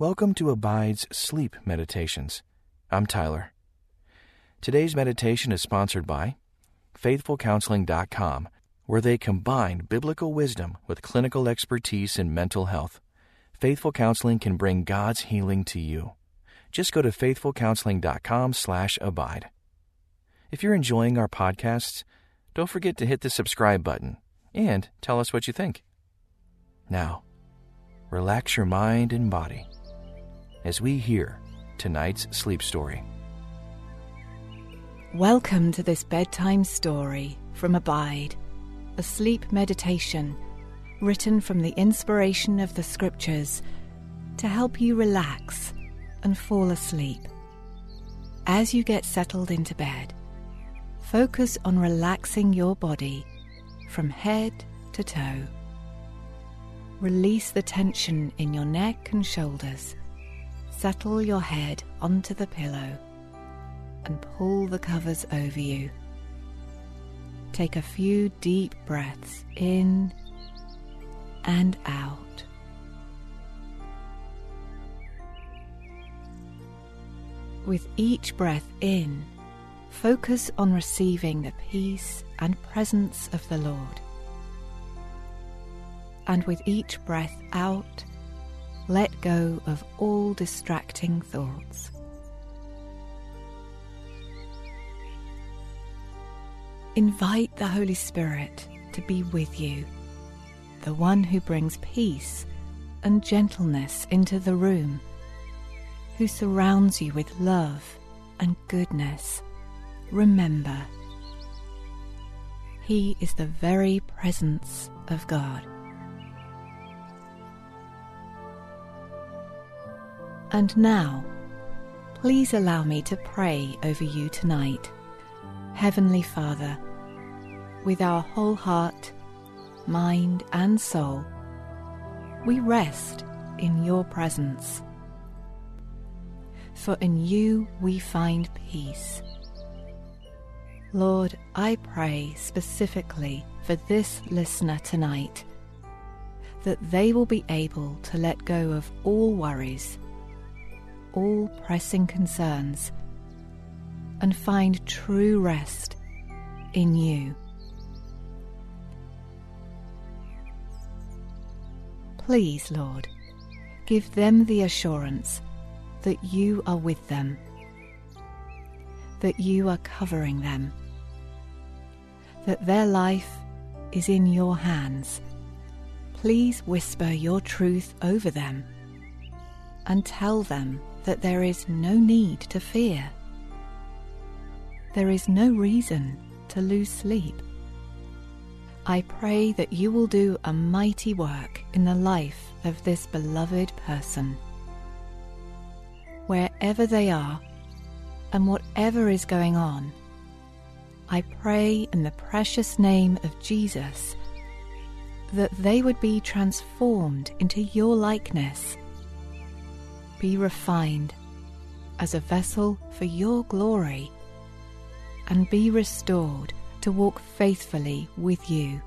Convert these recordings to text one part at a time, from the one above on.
Welcome to Abide's Sleep Meditations. I'm Tyler. Today's meditation is sponsored by FaithfulCounseling.com, where they combine biblical wisdom with clinical expertise in mental health. Faithful Counseling can bring God's healing to you. Just go to faithfulcounseling.com/abide. If you're enjoying our podcasts, don't forget to hit the subscribe button and tell us what you think. Now, relax your mind and body as we hear tonight's sleep story. Welcome to this bedtime story from Abide, a sleep meditation written from the inspiration of the scriptures to help you relax and fall asleep. As you get settled into bed, focus on relaxing your body from head to toe. Release the tension in your neck and shoulders settle your head onto the pillow and pull the covers over you. Take a few deep breaths in and out. With each breath in, focus on receiving the peace and presence of the Lord. And with each breath out, let go of all distracting thoughts. Invite the Holy Spirit to be with you, the one who brings peace and gentleness into the room, who surrounds you with love and goodness. Remember, He is the very presence of God. And now, please allow me to pray over you tonight. Heavenly Father, with our whole heart, mind, and soul, we rest in your presence. For in you we find peace. Lord, I pray specifically for this listener tonight that they will be able to let go of all worries all pressing concerns and find true rest in you. Please, Lord, give them the assurance that you are with them, that you are covering them, that their life is in your hands. Please whisper your truth over them and tell them that there is no need to fear. There is no reason to lose sleep. I pray that you will do a mighty work in the life of this beloved person. Wherever they are and whatever is going on, I pray in the precious name of Jesus that they would be transformed into your likeness be refined as a vessel for your glory and be restored to walk faithfully with you.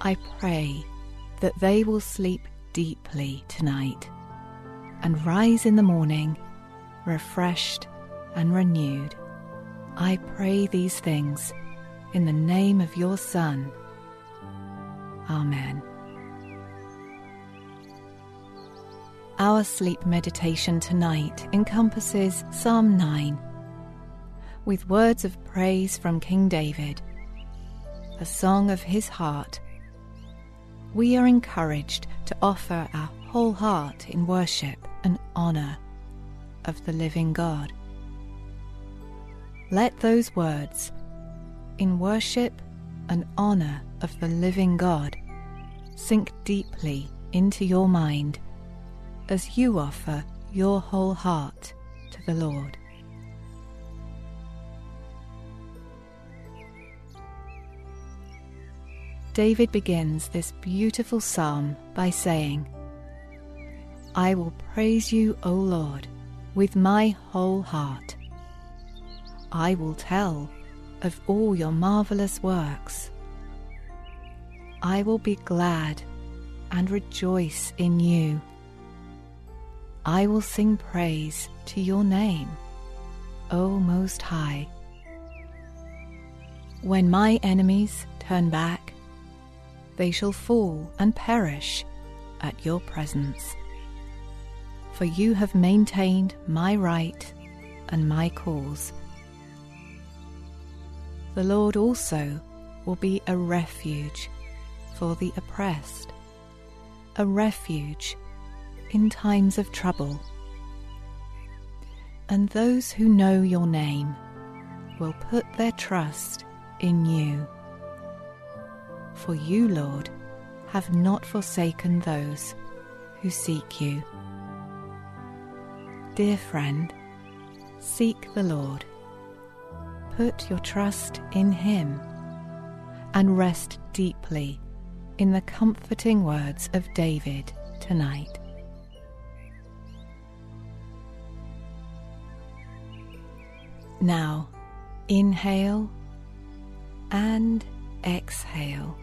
I pray that they will sleep deeply tonight and rise in the morning refreshed and renewed. I pray these things in the name of your Son. Amen. Our sleep meditation tonight encompasses Psalm 9 with words of praise from King David, a song of his heart. We are encouraged to offer our whole heart in worship and honour of the living God. Let those words, in worship and honour of the living God, sink deeply into your mind as you offer your whole heart to the Lord. David begins this beautiful psalm by saying, I will praise you, O Lord, with my whole heart. I will tell of all your marvelous works. I will be glad and rejoice in you I will sing praise to your name, O Most High. When my enemies turn back, they shall fall and perish at your presence. For you have maintained my right and my cause. The Lord also will be a refuge for the oppressed, a refuge in times of trouble. And those who know your name will put their trust in you. For you, Lord, have not forsaken those who seek you. Dear friend, seek the Lord. Put your trust in Him and rest deeply in the comforting words of David tonight. Now, inhale and exhale.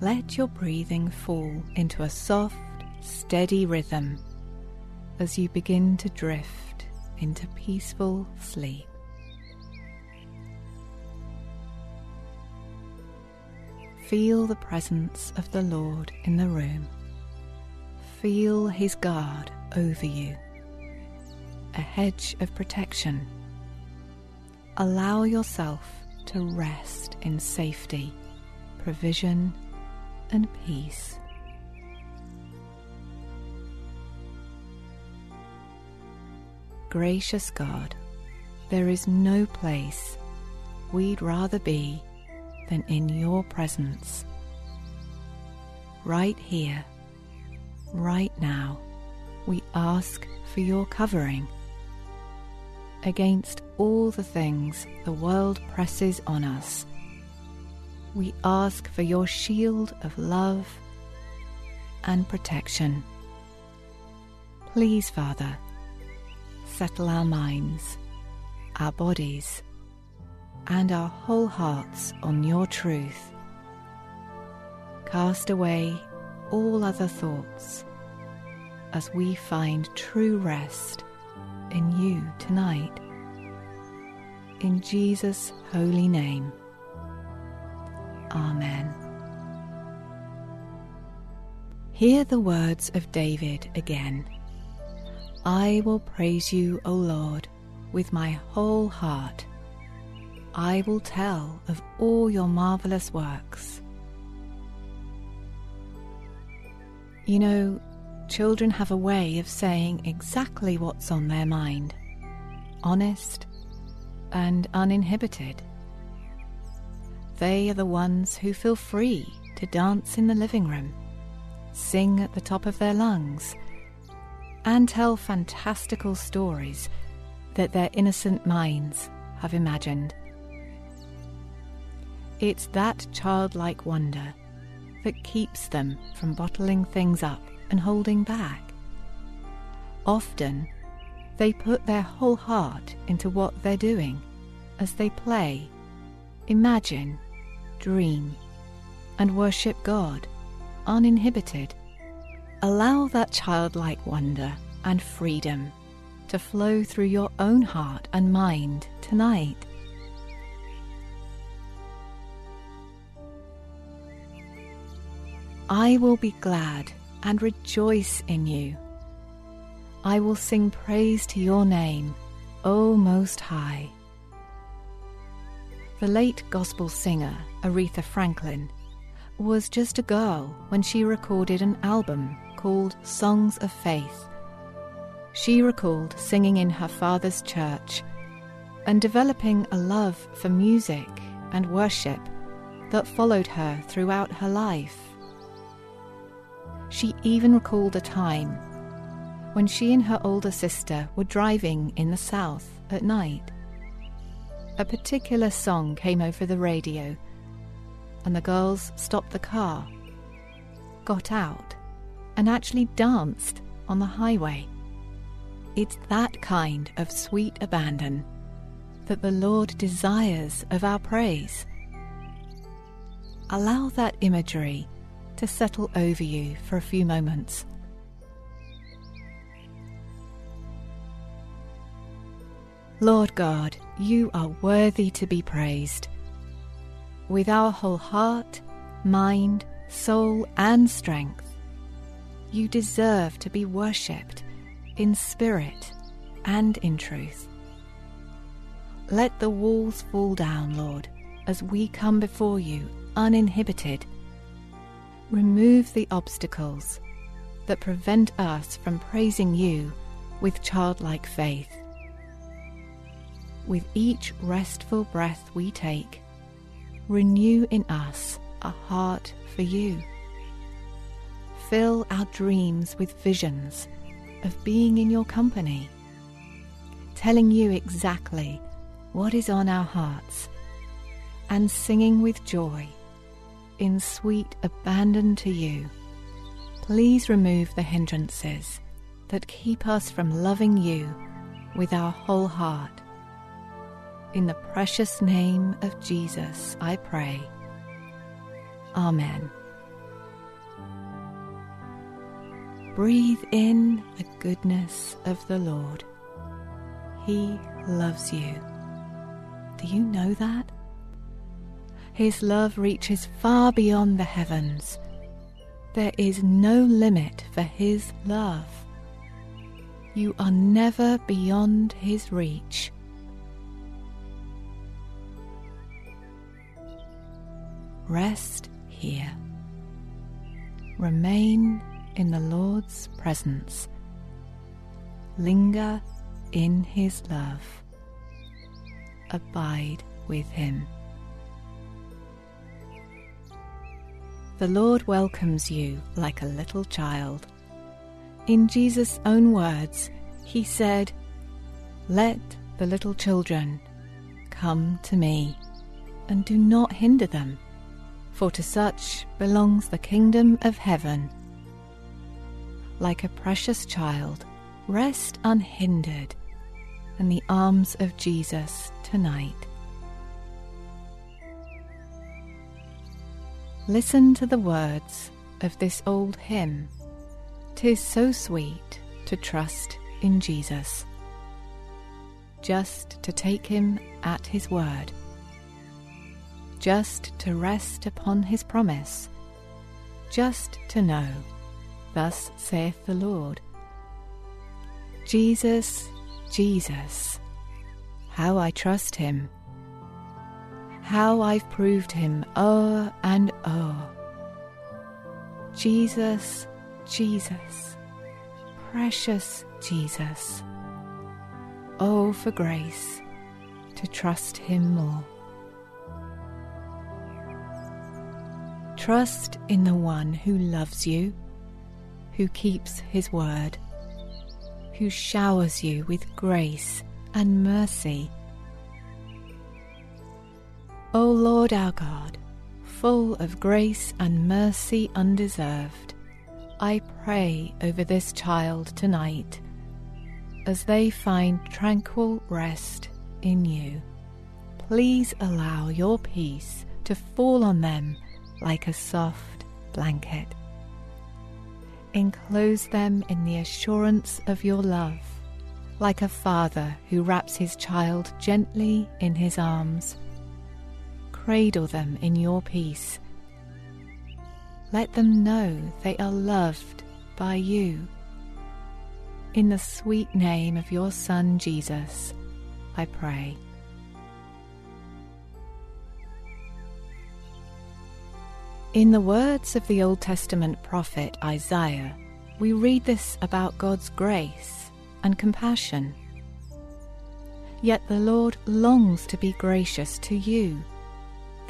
Let your breathing fall into a soft, steady rhythm as you begin to drift into peaceful sleep. Feel the presence of the Lord in the room. Feel His guard over you, a hedge of protection. Allow yourself to rest in safety, provision, and peace. Gracious God, there is no place we'd rather be than in your presence. Right here, right now, we ask for your covering against all the things the world presses on us we ask for your shield of love and protection. Please, Father, settle our minds, our bodies, and our whole hearts on your truth. Cast away all other thoughts as we find true rest in you tonight. In Jesus' holy name. Amen. Hear the words of David again. I will praise you, O Lord, with my whole heart. I will tell of all your marvelous works. You know, children have a way of saying exactly what's on their mind, honest and uninhibited. They are the ones who feel free to dance in the living room, sing at the top of their lungs, and tell fantastical stories that their innocent minds have imagined. It's that childlike wonder that keeps them from bottling things up and holding back. Often, they put their whole heart into what they're doing as they play, imagine, dream, and worship God uninhibited. Allow that childlike wonder and freedom to flow through your own heart and mind tonight. I will be glad and rejoice in you. I will sing praise to your name, O Most High. The late gospel singer Aretha Franklin was just a girl when she recorded an album called Songs of Faith. She recalled singing in her father's church and developing a love for music and worship that followed her throughout her life. She even recalled a time when she and her older sister were driving in the south at night a particular song came over the radio, and the girls stopped the car, got out, and actually danced on the highway. It's that kind of sweet abandon that the Lord desires of our praise. Allow that imagery to settle over you for a few moments. Lord God, you are worthy to be praised. With our whole heart, mind, soul, and strength, you deserve to be worshipped in spirit and in truth. Let the walls fall down, Lord, as we come before you uninhibited. Remove the obstacles that prevent us from praising you with childlike faith. With each restful breath we take, renew in us a heart for you. Fill our dreams with visions of being in your company, telling you exactly what is on our hearts, and singing with joy in sweet abandon to you. Please remove the hindrances that keep us from loving you with our whole heart. In the precious name of Jesus, I pray. Amen. Breathe in the goodness of the Lord. He loves you. Do you know that? His love reaches far beyond the heavens. There is no limit for His love. You are never beyond His reach. Rest here. Remain in the Lord's presence. Linger in His love. Abide with Him. The Lord welcomes you like a little child. In Jesus' own words, He said, Let the little children come to me, and do not hinder them for to such belongs the kingdom of heaven. Like a precious child, rest unhindered in the arms of Jesus tonight. Listen to the words of this old hymn. Tis so sweet to trust in Jesus, just to take him at his word just to rest upon his promise, just to know, Thus saith the Lord. Jesus, Jesus, how I trust him, how I've proved him o'er and o'er. Jesus, Jesus, precious Jesus, oh, for grace to trust him more. Trust in the one who loves you, who keeps his word, who showers you with grace and mercy. O Lord our God, full of grace and mercy undeserved, I pray over this child tonight as they find tranquil rest in you. Please allow your peace to fall on them like a soft blanket. Enclose them in the assurance of your love, like a father who wraps his child gently in his arms. Cradle them in your peace. Let them know they are loved by you. In the sweet name of your Son Jesus, I pray. In the words of the Old Testament prophet Isaiah, we read this about God's grace and compassion. Yet the Lord longs to be gracious to you.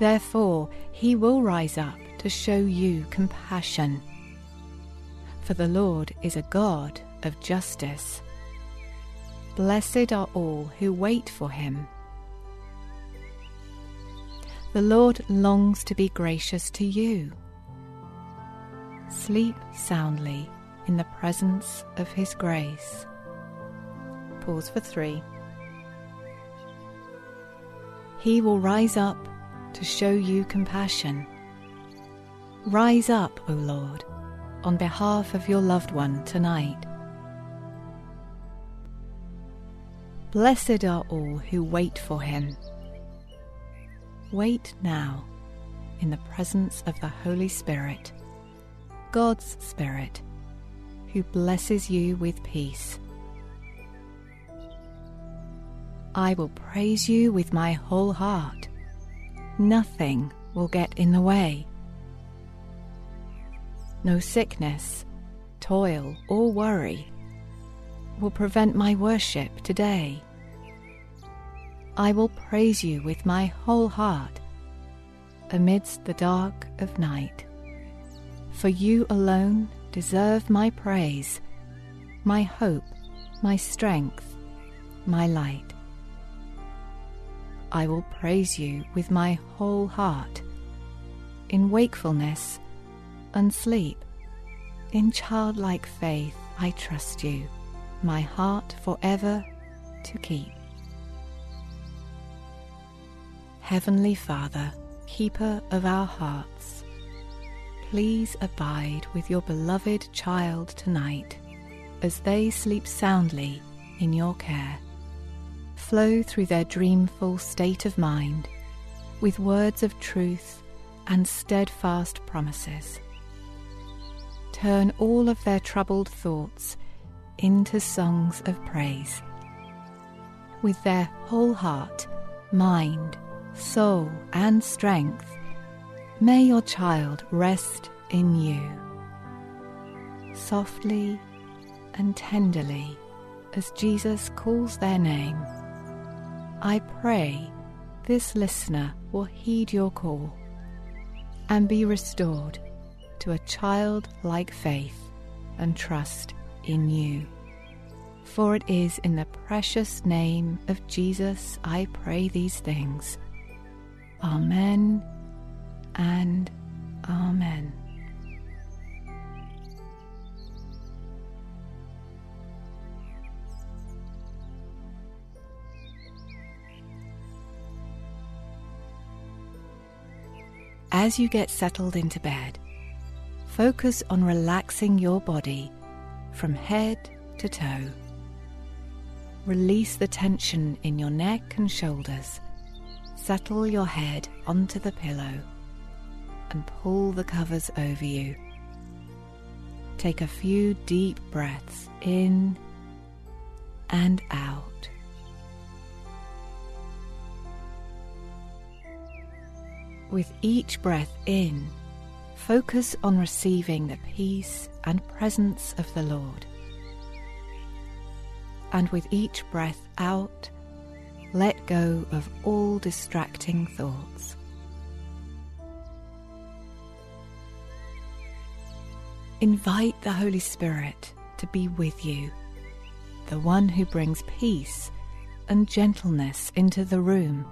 Therefore, he will rise up to show you compassion. For the Lord is a God of justice. Blessed are all who wait for him. The Lord longs to be gracious to you. Sleep soundly in the presence of His grace. Pause for three. He will rise up to show you compassion. Rise up, O Lord, on behalf of your loved one tonight. Blessed are all who wait for him. Wait now in the presence of the Holy Spirit, God's Spirit, who blesses you with peace. I will praise you with my whole heart. Nothing will get in the way. No sickness, toil, or worry will prevent my worship today. I will praise you with my whole heart amidst the dark of night. For you alone deserve my praise, my hope, my strength, my light. I will praise you with my whole heart, in wakefulness and sleep. In childlike faith, I trust you, my heart forever to keep. Heavenly Father, keeper of our hearts, please abide with your beloved child tonight as they sleep soundly in your care. Flow through their dreamful state of mind with words of truth and steadfast promises turn all of their troubled thoughts into songs of praise. With their whole heart, mind, soul, and strength, may your child rest in you. Softly and tenderly, as Jesus calls their name, I pray this listener will heed your call and be restored to a childlike faith and trust in you. For it is in the precious name of Jesus I pray these things. Amen and Amen. As you get settled into bed, focus on relaxing your body from head to toe. Release the tension in your neck and shoulders. Settle your head onto the pillow and pull the covers over you. Take a few deep breaths in and out. With each breath in, focus on receiving the peace and presence of the Lord. And with each breath out, let go of all distracting thoughts. Invite the Holy Spirit to be with you, the one who brings peace and gentleness into the room,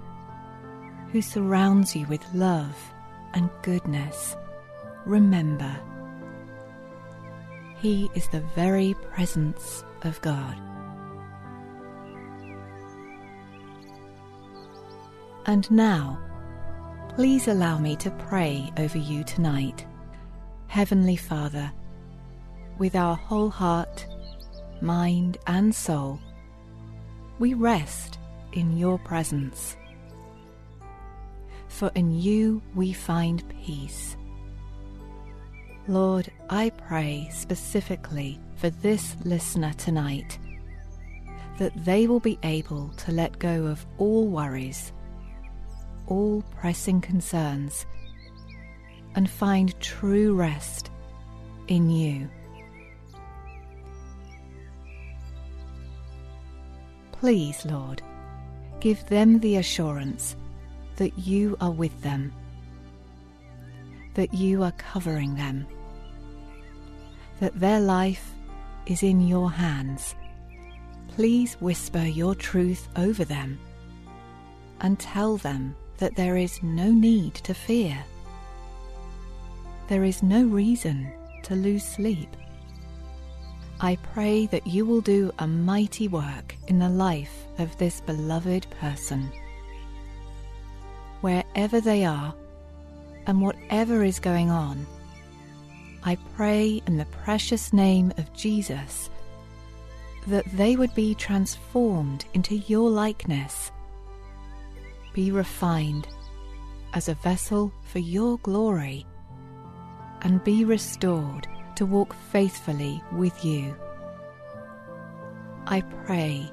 who surrounds you with love and goodness remember, He is the very presence of God. And now, please allow me to pray over you tonight. Heavenly Father, with our whole heart, mind, and soul, we rest in your presence. For in you we find peace Lord, I pray specifically for this listener tonight that they will be able to let go of all worries, all pressing concerns, and find true rest in you. Please, Lord, give them the assurance that you are with them, that you are covering them that their life is in your hands. Please whisper your truth over them and tell them that there is no need to fear. There is no reason to lose sleep. I pray that you will do a mighty work in the life of this beloved person. Wherever they are and whatever is going on, I pray in the precious name of Jesus that they would be transformed into your likeness, be refined as a vessel for your glory, and be restored to walk faithfully with you. I pray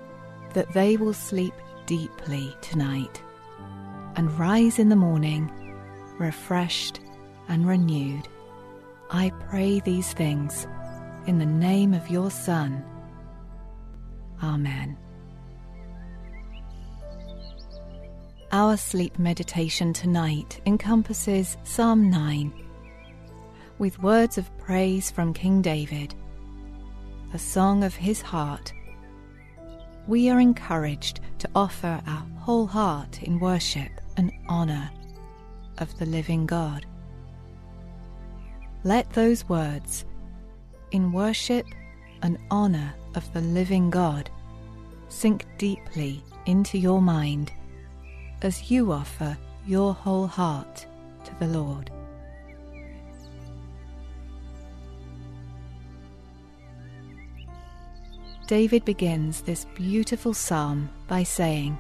that they will sleep deeply tonight and rise in the morning refreshed and renewed. I pray these things in the name of your Son. Amen. Our sleep meditation tonight encompasses Psalm 9 with words of praise from King David, a song of his heart. We are encouraged to offer our whole heart in worship and honour of the living God. Let those words, in worship and honour of the living God, sink deeply into your mind as you offer your whole heart to the Lord. David begins this beautiful psalm by saying,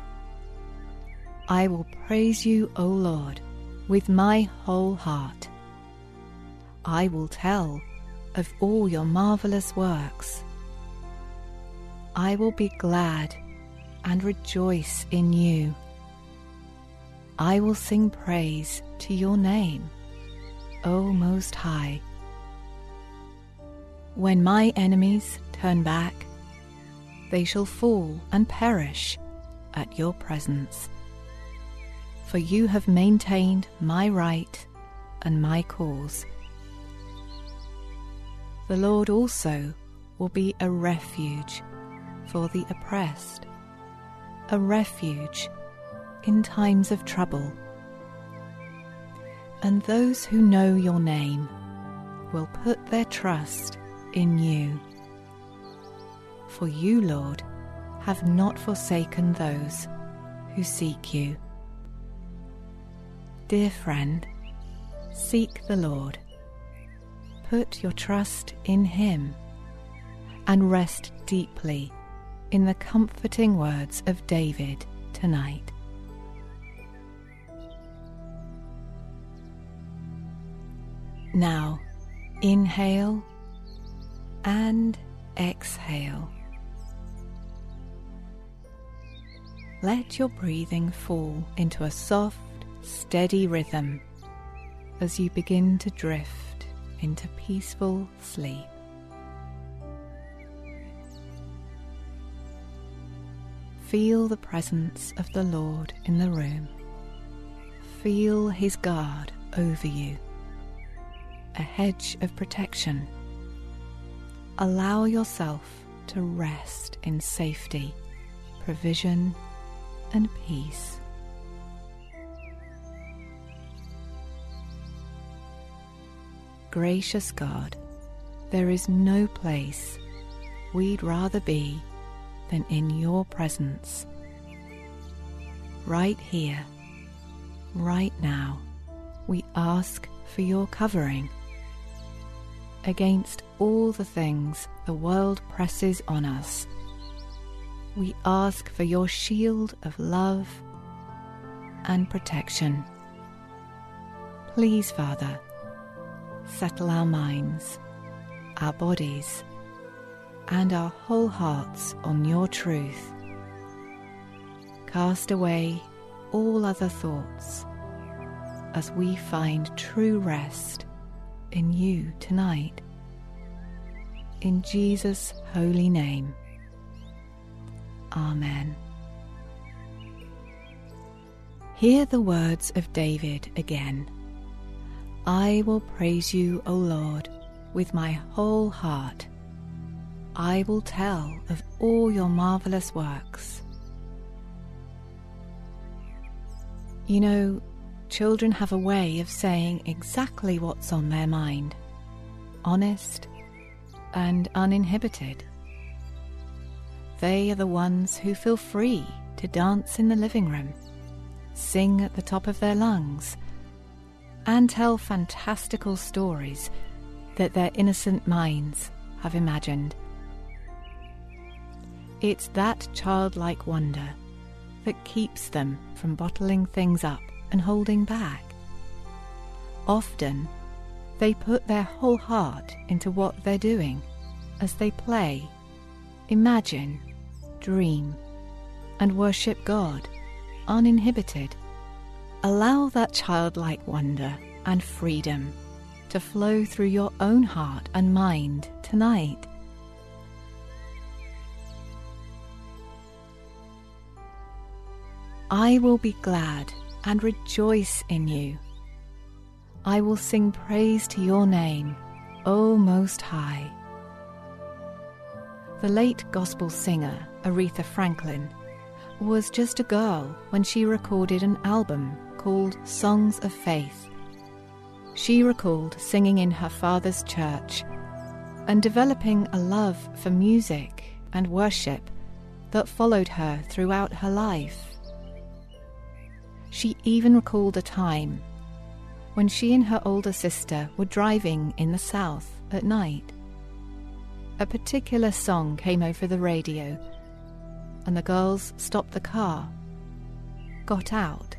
I will praise you, O Lord, with my whole heart. I will tell of all your marvelous works. I will be glad and rejoice in you. I will sing praise to your name, O Most High. When my enemies turn back, they shall fall and perish at your presence. For you have maintained my right and my cause. The Lord also will be a refuge for the oppressed, a refuge in times of trouble. And those who know your name will put their trust in you. For you, Lord, have not forsaken those who seek you. Dear friend, seek the Lord. Put your trust in Him and rest deeply in the comforting words of David tonight. Now, inhale and exhale. Let your breathing fall into a soft, steady rhythm as you begin to drift into peaceful sleep. Feel the presence of the Lord in the room. Feel His guard over you, a hedge of protection. Allow yourself to rest in safety, provision, and peace. Gracious God, there is no place we'd rather be than in your presence. Right here, right now, we ask for your covering against all the things the world presses on us. We ask for your shield of love and protection. Please, Father, settle our minds, our bodies, and our whole hearts on your truth. Cast away all other thoughts as we find true rest in you tonight. In Jesus' holy name. Amen. Hear the words of David again. I will praise you, O Lord, with my whole heart. I will tell of all your marvelous works. You know, children have a way of saying exactly what's on their mind, honest and uninhibited. They are the ones who feel free to dance in the living room, sing at the top of their lungs, and tell fantastical stories that their innocent minds have imagined. It's that childlike wonder that keeps them from bottling things up and holding back. Often, they put their whole heart into what they're doing as they play, imagine, dream, and worship God uninhibited. Allow that childlike wonder and freedom to flow through your own heart and mind tonight. I will be glad and rejoice in you. I will sing praise to your name, O Most High. The late gospel singer Aretha Franklin was just a girl when she recorded an album called Songs of Faith. She recalled singing in her father's church and developing a love for music and worship that followed her throughout her life. She even recalled a time when she and her older sister were driving in the south at night. A particular song came over the radio, and the girls stopped the car, got out,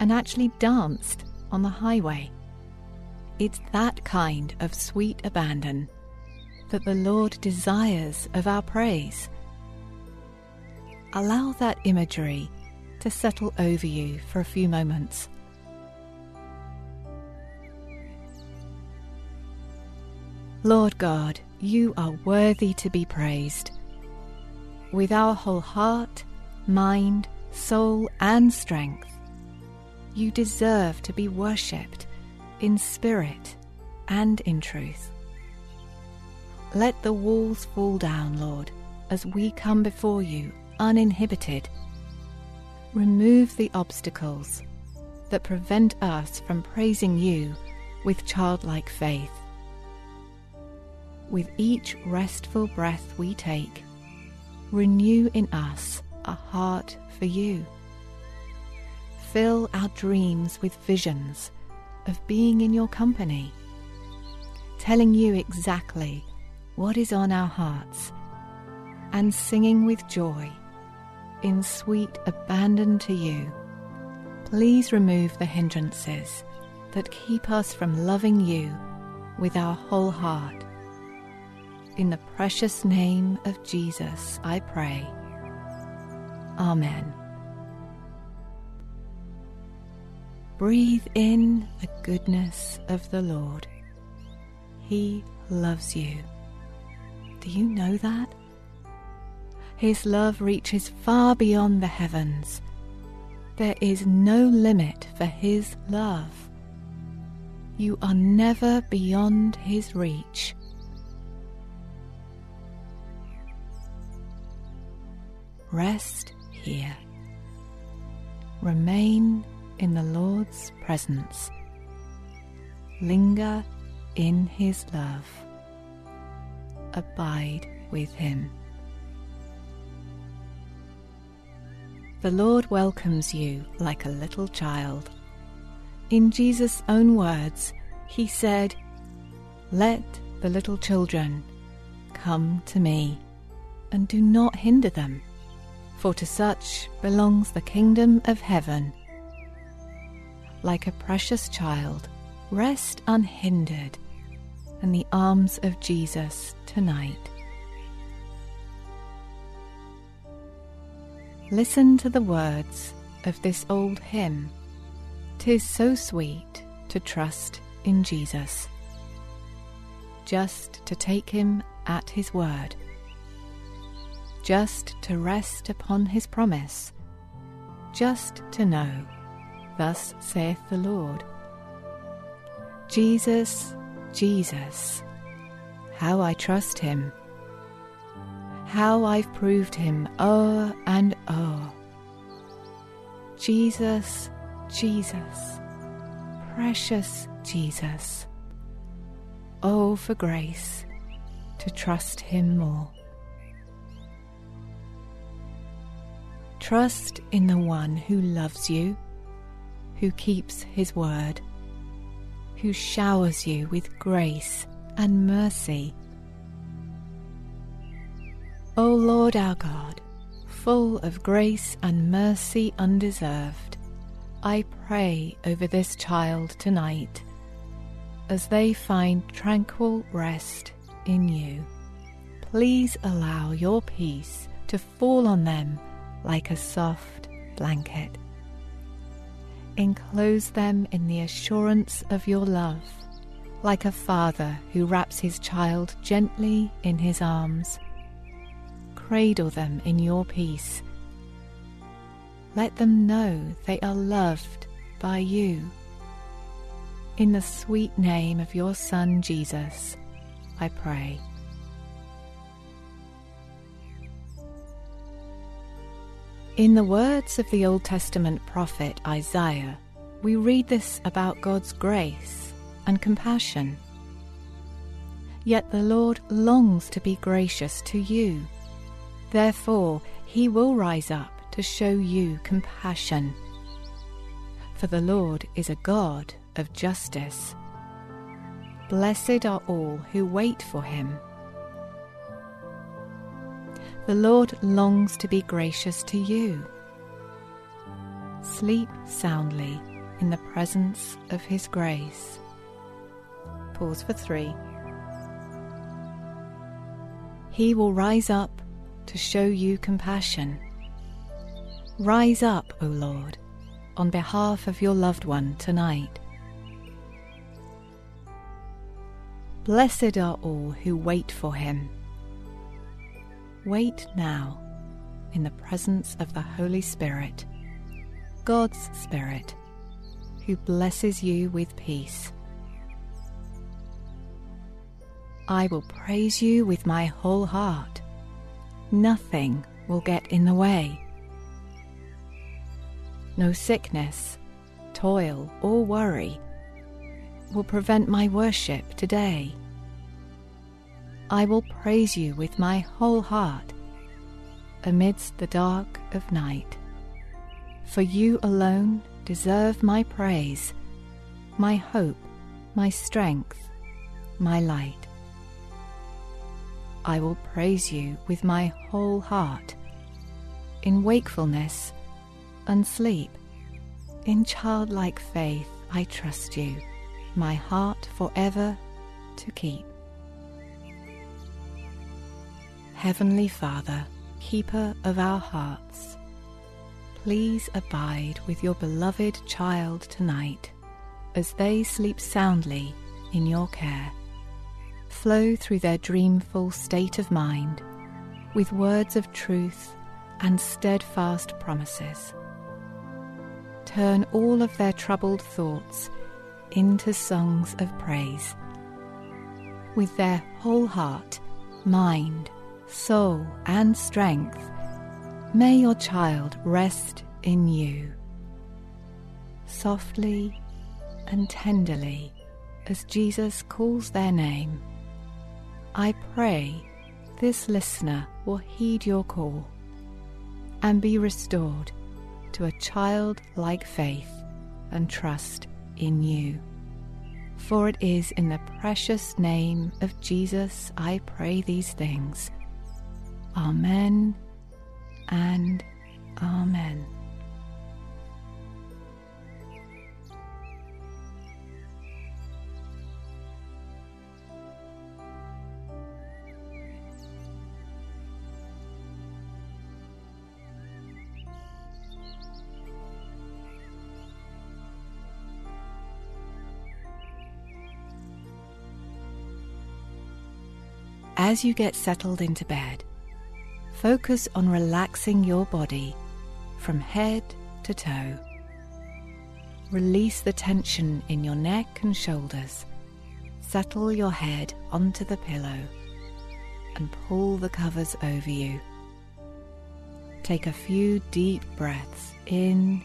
and actually danced on the highway. It's that kind of sweet abandon that the Lord desires of our praise. Allow that imagery to settle over you for a few moments. Lord God, you are worthy to be praised. With our whole heart, mind, soul, and strength, you deserve to be worshipped in spirit and in truth. Let the walls fall down, Lord, as we come before you uninhibited remove the obstacles that prevent us from praising you with childlike faith. With each restful breath we take, renew in us a heart for you. Fill our dreams with visions of being in your company, telling you exactly what is on our hearts, and singing with joy in sweet abandon to you, please remove the hindrances that keep us from loving you with our whole heart. In the precious name of Jesus, I pray. Amen. Breathe in the goodness of the Lord. He loves you. Do you know that? His love reaches far beyond the heavens. There is no limit for His love. You are never beyond His reach. Rest here. Remain in the Lord's presence. Linger in His love. Abide with Him. the Lord welcomes you like a little child. In Jesus' own words, he said, Let the little children come to me, and do not hinder them, for to such belongs the kingdom of heaven. Like a precious child, rest unhindered in the arms of Jesus tonight. Listen to the words of this old hymn. Tis so sweet to trust in Jesus, just to take him at his word, just to rest upon his promise, just to know, thus saith the Lord. Jesus, Jesus, how I trust him how I've proved him o'er and o'er. Jesus, Jesus, precious Jesus. Oh, for grace to trust him more. Trust in the one who loves you, who keeps his word, who showers you with grace and mercy. O Lord our God, full of grace and mercy undeserved, I pray over this child tonight as they find tranquil rest in you. Please allow your peace to fall on them like a soft blanket. Enclose them in the assurance of your love, like a father who wraps his child gently in his arms. Cradle them in your peace. Let them know they are loved by you. In the sweet name of your Son Jesus, I pray. In the words of the Old Testament prophet Isaiah, we read this about God's grace and compassion. Yet the Lord longs to be gracious to you. Therefore, he will rise up to show you compassion. For the Lord is a God of justice. Blessed are all who wait for him. The Lord longs to be gracious to you. Sleep soundly in the presence of His grace. Pause for three. He will rise up to show you compassion. Rise up, O Lord, on behalf of your loved one tonight. Blessed are all who wait for him. Wait now in the presence of the Holy Spirit, God's Spirit, who blesses you with peace. I will praise you with my whole heart. Nothing will get in the way. No sickness, toil, or worry will prevent my worship today. I will praise you with my whole heart amidst the dark of night. For you alone deserve my praise, my hope, my strength, my light. I will praise you with my whole heart, in wakefulness and sleep. In childlike faith I trust you, my heart forever to keep. Heavenly Father, Keeper of our hearts, please abide with your beloved child tonight as they sleep soundly in your care. Flow through their dreamful state of mind with words of truth and steadfast promises. Turn all of their troubled thoughts into songs of praise. With their whole heart, mind, soul, and strength, may your child rest in you. Softly and tenderly, as Jesus calls their name, I pray this listener will heed your call and be restored to a childlike faith and trust in you. For it is in the precious name of Jesus I pray these things. Amen and Amen. As you get settled into bed, Focus on relaxing your body from head to toe. Release the tension in your neck and shoulders. Settle your head onto the pillow and pull the covers over you. Take a few deep breaths in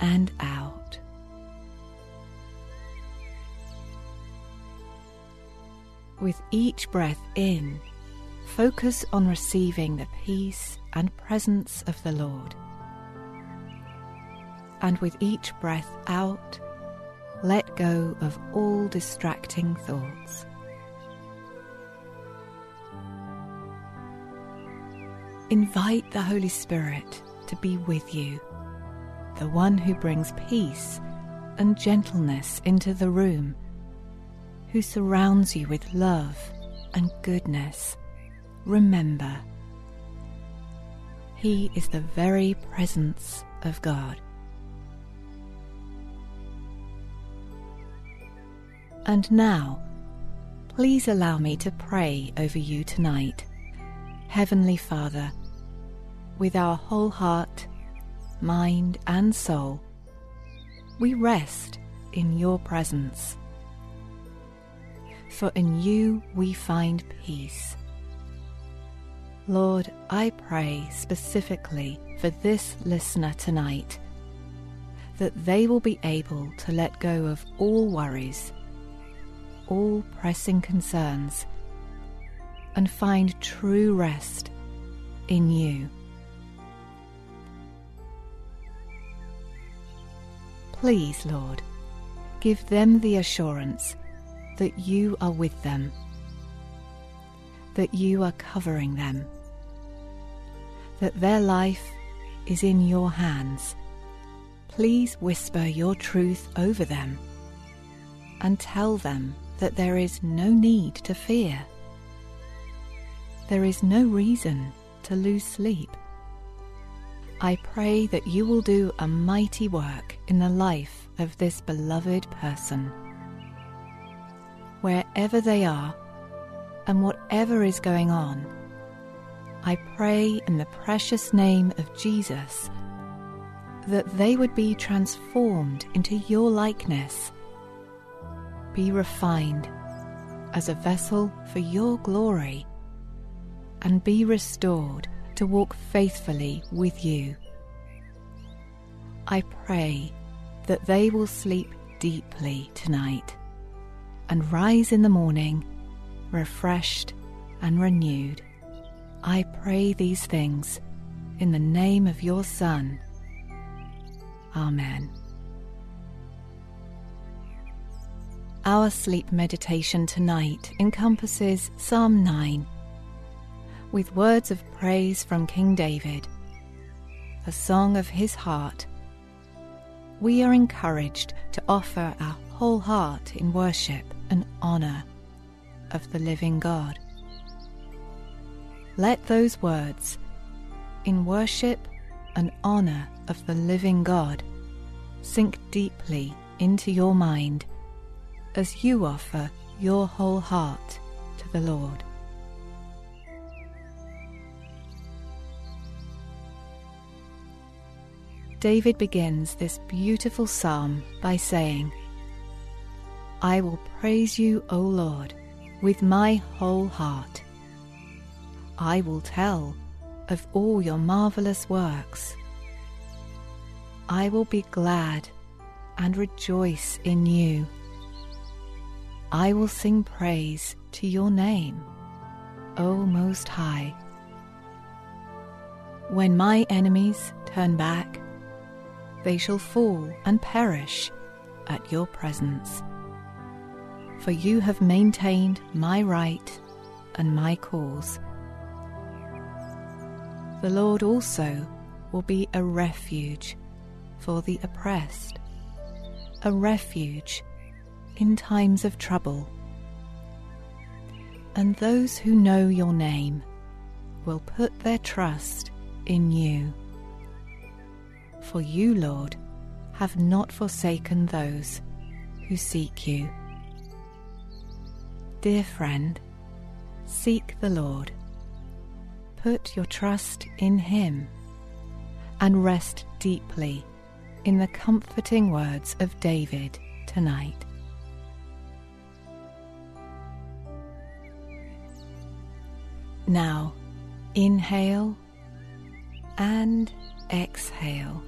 and out. With each breath in, focus on receiving the peace and presence of the Lord. And with each breath out, let go of all distracting thoughts. Invite the Holy Spirit to be with you, the one who brings peace and gentleness into the room, who surrounds you with love and goodness Remember, He is the very presence of God. And now, please allow me to pray over you tonight. Heavenly Father, with our whole heart, mind, and soul, we rest in your presence. For in you we find peace. Lord, I pray specifically for this listener tonight that they will be able to let go of all worries, all pressing concerns, and find true rest in you. Please, Lord, give them the assurance that you are with them, that you are covering them, that their life is in your hands. Please whisper your truth over them and tell them that there is no need to fear. There is no reason to lose sleep. I pray that you will do a mighty work in the life of this beloved person. Wherever they are and whatever is going on, I pray in the precious name of Jesus that they would be transformed into your likeness, be refined as a vessel for your glory, and be restored to walk faithfully with you. I pray that they will sleep deeply tonight and rise in the morning refreshed and renewed. I pray these things in the name of your Son. Amen. Our sleep meditation tonight encompasses Psalm 9 with words of praise from King David, a song of his heart. We are encouraged to offer our whole heart in worship and honour of the living God. Let those words, in worship and honour of the living God, sink deeply into your mind as you offer your whole heart to the Lord. David begins this beautiful psalm by saying, I will praise you, O Lord, with my whole heart. I will tell of all your marvelous works. I will be glad and rejoice in you. I will sing praise to your name, O Most High. When my enemies turn back, they shall fall and perish at your presence. For you have maintained my right and my cause. The Lord also will be a refuge for the oppressed, a refuge in times of trouble. And those who know your name will put their trust in you. For you, Lord, have not forsaken those who seek you. Dear friend, seek the Lord. Put your trust in Him and rest deeply in the comforting words of David tonight. Now, inhale and exhale.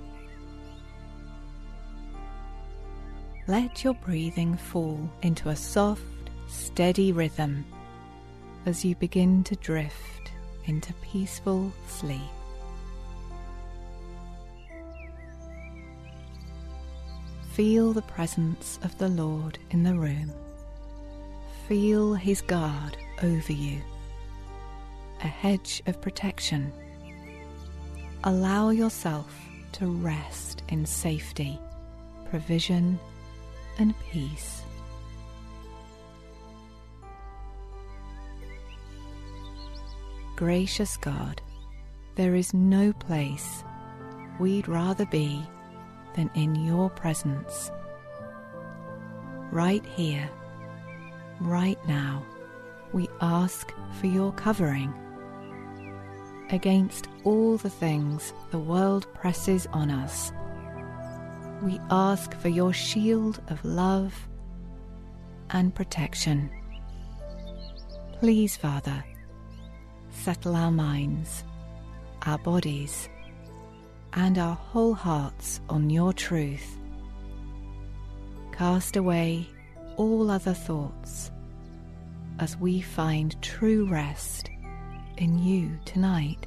let your breathing fall into a soft, steady rhythm as you begin to drift into peaceful sleep. Feel the presence of the Lord in the room. Feel His guard over you, a hedge of protection allow yourself to rest in safety, provision, and peace. Gracious God, there is no place we'd rather be than in your presence. Right here, right now, we ask for your covering against all the things the world presses on us. We ask for your shield of love and protection. Please, Father, settle our minds, our bodies, and our whole hearts on your truth. Cast away all other thoughts as we find true rest in you tonight.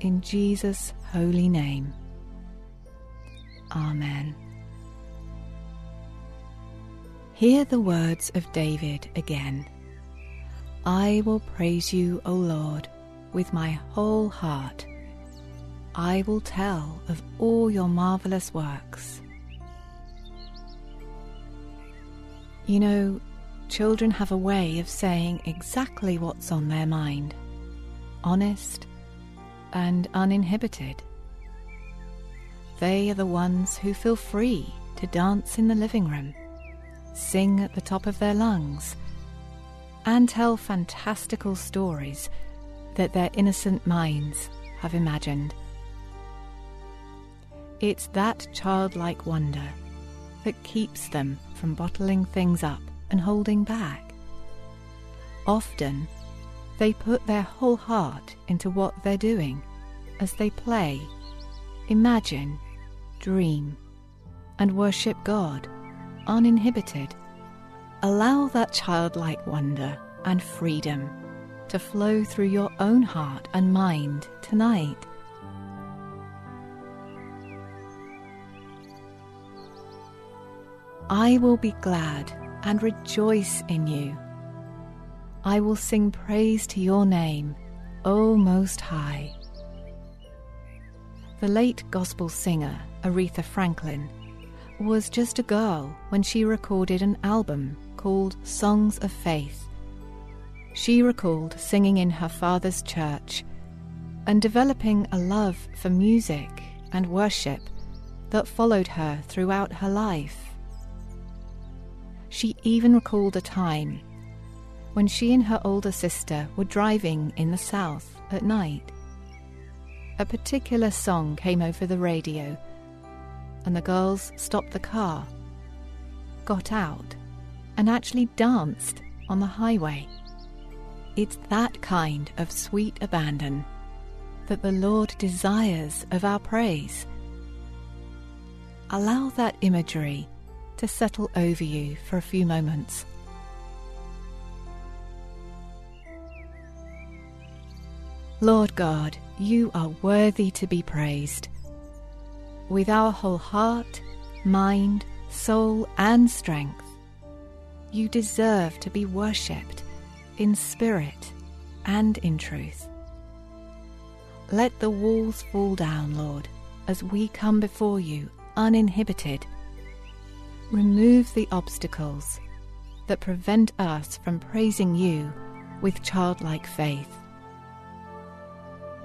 In Jesus' holy name. Amen. Hear the words of David again. I will praise you, O Lord, with my whole heart. I will tell of all your marvelous works. You know, children have a way of saying exactly what's on their mind honest and uninhibited. They are the ones who feel free to dance in the living room, sing at the top of their lungs, and tell fantastical stories that their innocent minds have imagined. It's that childlike wonder that keeps them from bottling things up and holding back. Often, they put their whole heart into what they're doing as they play, imagine, dream, and worship God uninhibited. Allow that childlike wonder and freedom to flow through your own heart and mind tonight. I will be glad and rejoice in you. I will sing praise to your name, O Most High. The late gospel singer Aretha Franklin was just a girl when she recorded an album called Songs of Faith. She recalled singing in her father's church and developing a love for music and worship that followed her throughout her life. She even recalled a time when she and her older sister were driving in the south at night. A particular song came over the radio, and the girls stopped the car, got out, and actually danced on the highway. It's that kind of sweet abandon that the Lord desires of our praise. Allow that imagery to settle over you for a few moments. Lord God, you are worthy to be praised. With our whole heart, mind, soul, and strength, you deserve to be worshipped in spirit and in truth. Let the walls fall down, Lord, as we come before you uninhibited remove the obstacles that prevent us from praising you with childlike faith.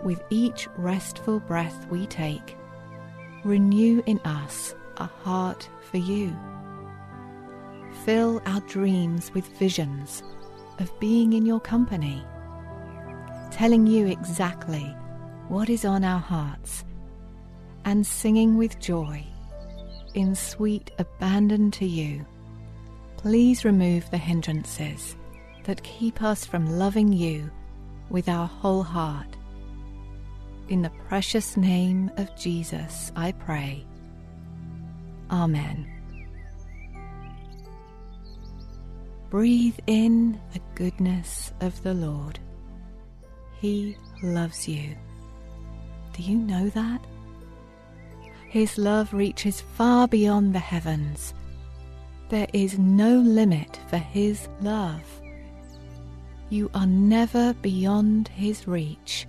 With each restful breath we take, renew in us a heart for you. Fill our dreams with visions of being in your company, telling you exactly what is on our hearts, and singing with joy in sweet abandon to you, please remove the hindrances that keep us from loving you with our whole heart. In the precious name of Jesus, I pray. Amen. Breathe in the goodness of the Lord. He loves you. Do you know that? His love reaches far beyond the heavens. There is no limit for His love. You are never beyond His reach.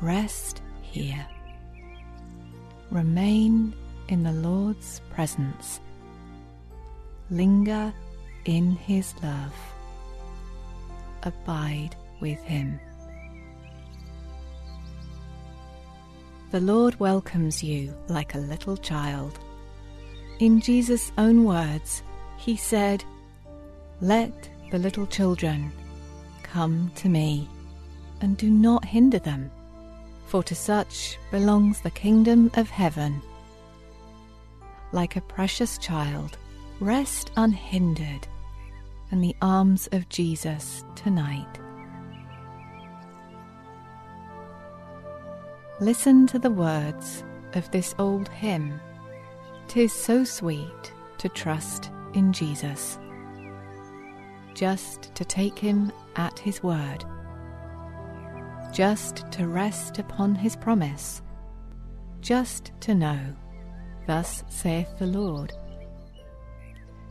Rest here. Remain in the Lord's presence. Linger in His love. Abide with Him. The Lord welcomes you like a little child. In Jesus' own words, He said, Let the little children come to me, and do not hinder them, for to such belongs the kingdom of heaven. Like a precious child, rest unhindered in the arms of Jesus tonight. Listen to the words of this old hymn. Tis so sweet to trust in Jesus, just to take him at his word, just to rest upon his promise, just to know, thus saith the Lord.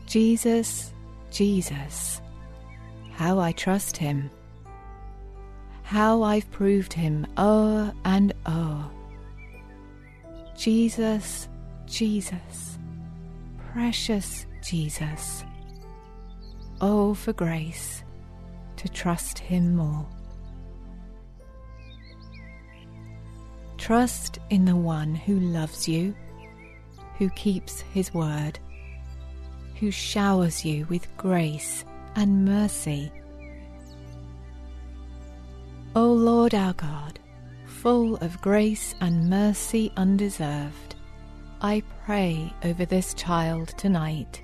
Jesus, Jesus, how I trust him how I've proved him o'er and o'er. Jesus, Jesus, precious Jesus, oh, for grace to trust him more. Trust in the one who loves you, who keeps his word, who showers you with grace and mercy O Lord our God, full of grace and mercy undeserved, I pray over this child tonight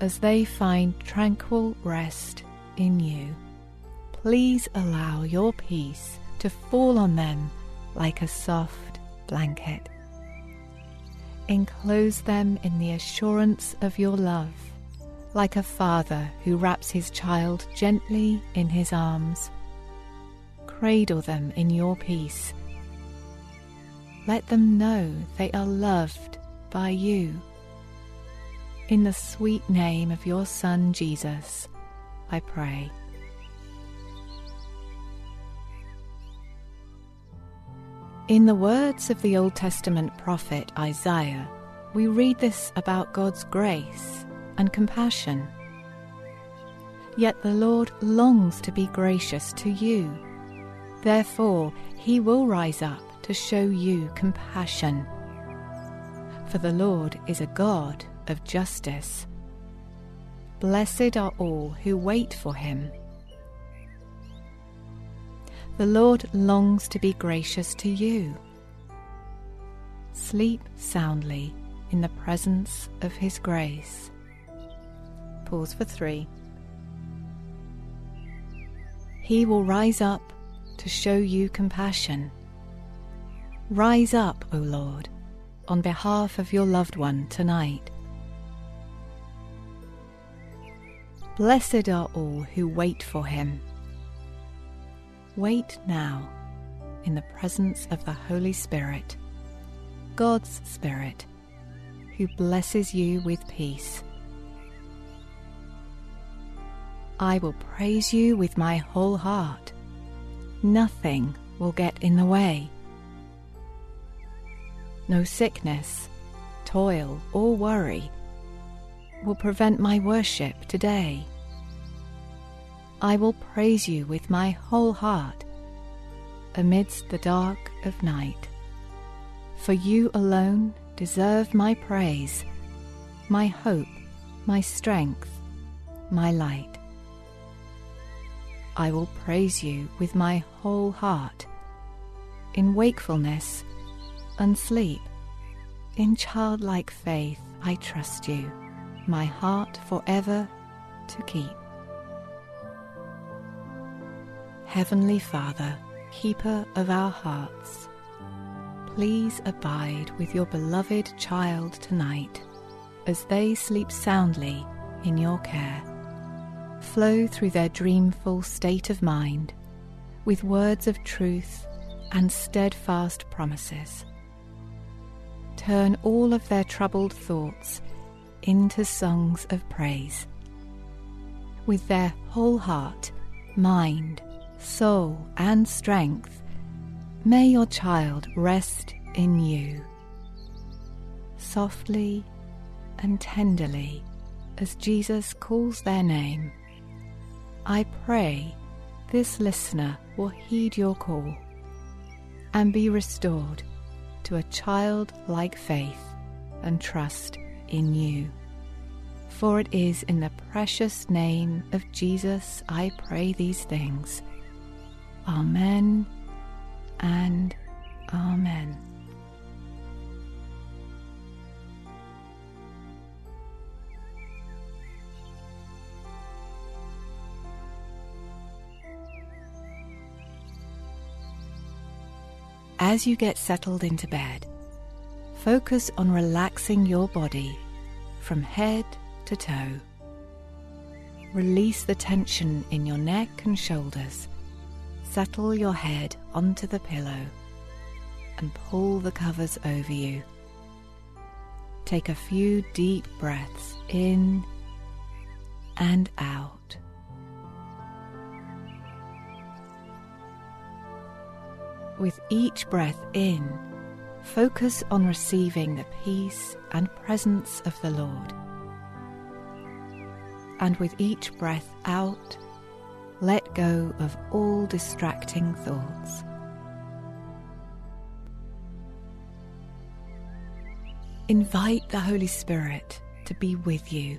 as they find tranquil rest in you. Please allow your peace to fall on them like a soft blanket. Enclose them in the assurance of your love, like a father who wraps his child gently in his arms cradle them in your peace. Let them know they are loved by you. In the sweet name of your Son Jesus, I pray. In the words of the Old Testament prophet Isaiah, we read this about God's grace and compassion. Yet the Lord longs to be gracious to you Therefore, he will rise up to show you compassion. For the Lord is a God of justice. Blessed are all who wait for him. The Lord longs to be gracious to you. Sleep soundly in the presence of his grace. Pause for three. He will rise up to show you compassion. Rise up, O Lord, on behalf of your loved one tonight. Blessed are all who wait for him. Wait now in the presence of the Holy Spirit, God's Spirit, who blesses you with peace. I will praise you with my whole heart nothing will get in the way. No sickness, toil, or worry will prevent my worship today. I will praise you with my whole heart amidst the dark of night. For you alone deserve my praise, my hope, my strength, my light. I will praise you with my whole heart. In wakefulness and sleep, in childlike faith, I trust you, my heart forever to keep. Heavenly Father, keeper of our hearts, please abide with your beloved child tonight as they sleep soundly in your care flow through their dreamful state of mind with words of truth and steadfast promises. Turn all of their troubled thoughts into songs of praise. With their whole heart, mind, soul, and strength, May your child rest in you, softly and tenderly as Jesus calls their name. I pray this listener will heed your call and be restored to a childlike faith and trust in you. For it is in the precious name of Jesus I pray these things. Amen and Amen. As you get settled into bed, focus on relaxing your body from head to toe. Release the tension in your neck and shoulders. Settle your head onto the pillow and pull the covers over you. Take a few deep breaths in and out. With each breath in, focus on receiving the peace and presence of the Lord. And with each breath out, let go of all distracting thoughts. Invite the Holy Spirit to be with you,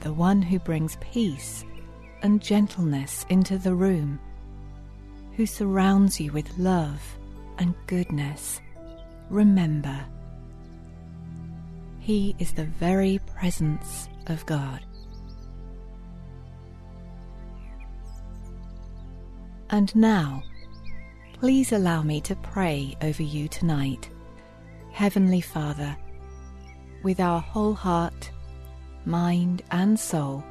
the one who brings peace and gentleness into the room who surrounds you with love and goodness, remember, He is the very presence of God. And now, please allow me to pray over you tonight. Heavenly Father, with our whole heart, mind, and soul,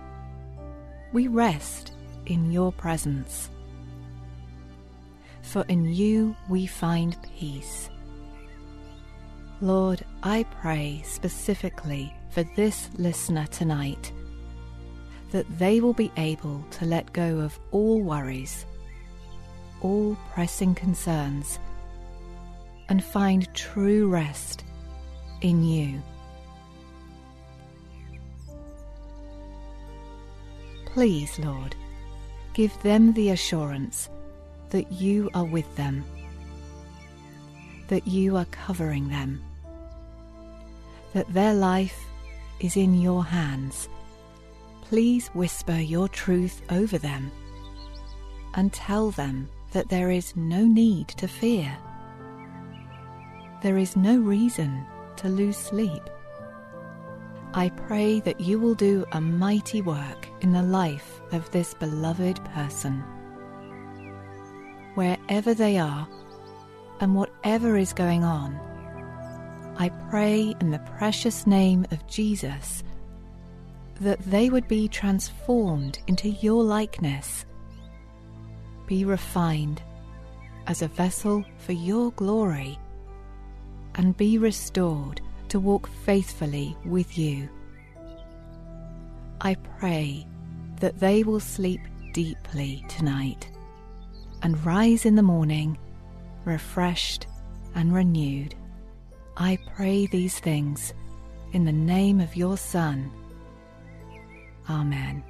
we rest in your presence for in you we find peace. Lord, I pray specifically for this listener tonight that they will be able to let go of all worries, all pressing concerns, and find true rest in you. Please, Lord, give them the assurance that you are with them, that you are covering them, that their life is in your hands. Please whisper your truth over them and tell them that there is no need to fear. There is no reason to lose sleep. I pray that you will do a mighty work in the life of this beloved person wherever they are and whatever is going on, I pray in the precious name of Jesus that they would be transformed into your likeness, be refined as a vessel for your glory, and be restored to walk faithfully with you. I pray that they will sleep deeply tonight and rise in the morning refreshed and renewed. I pray these things in the name of your Son. Amen.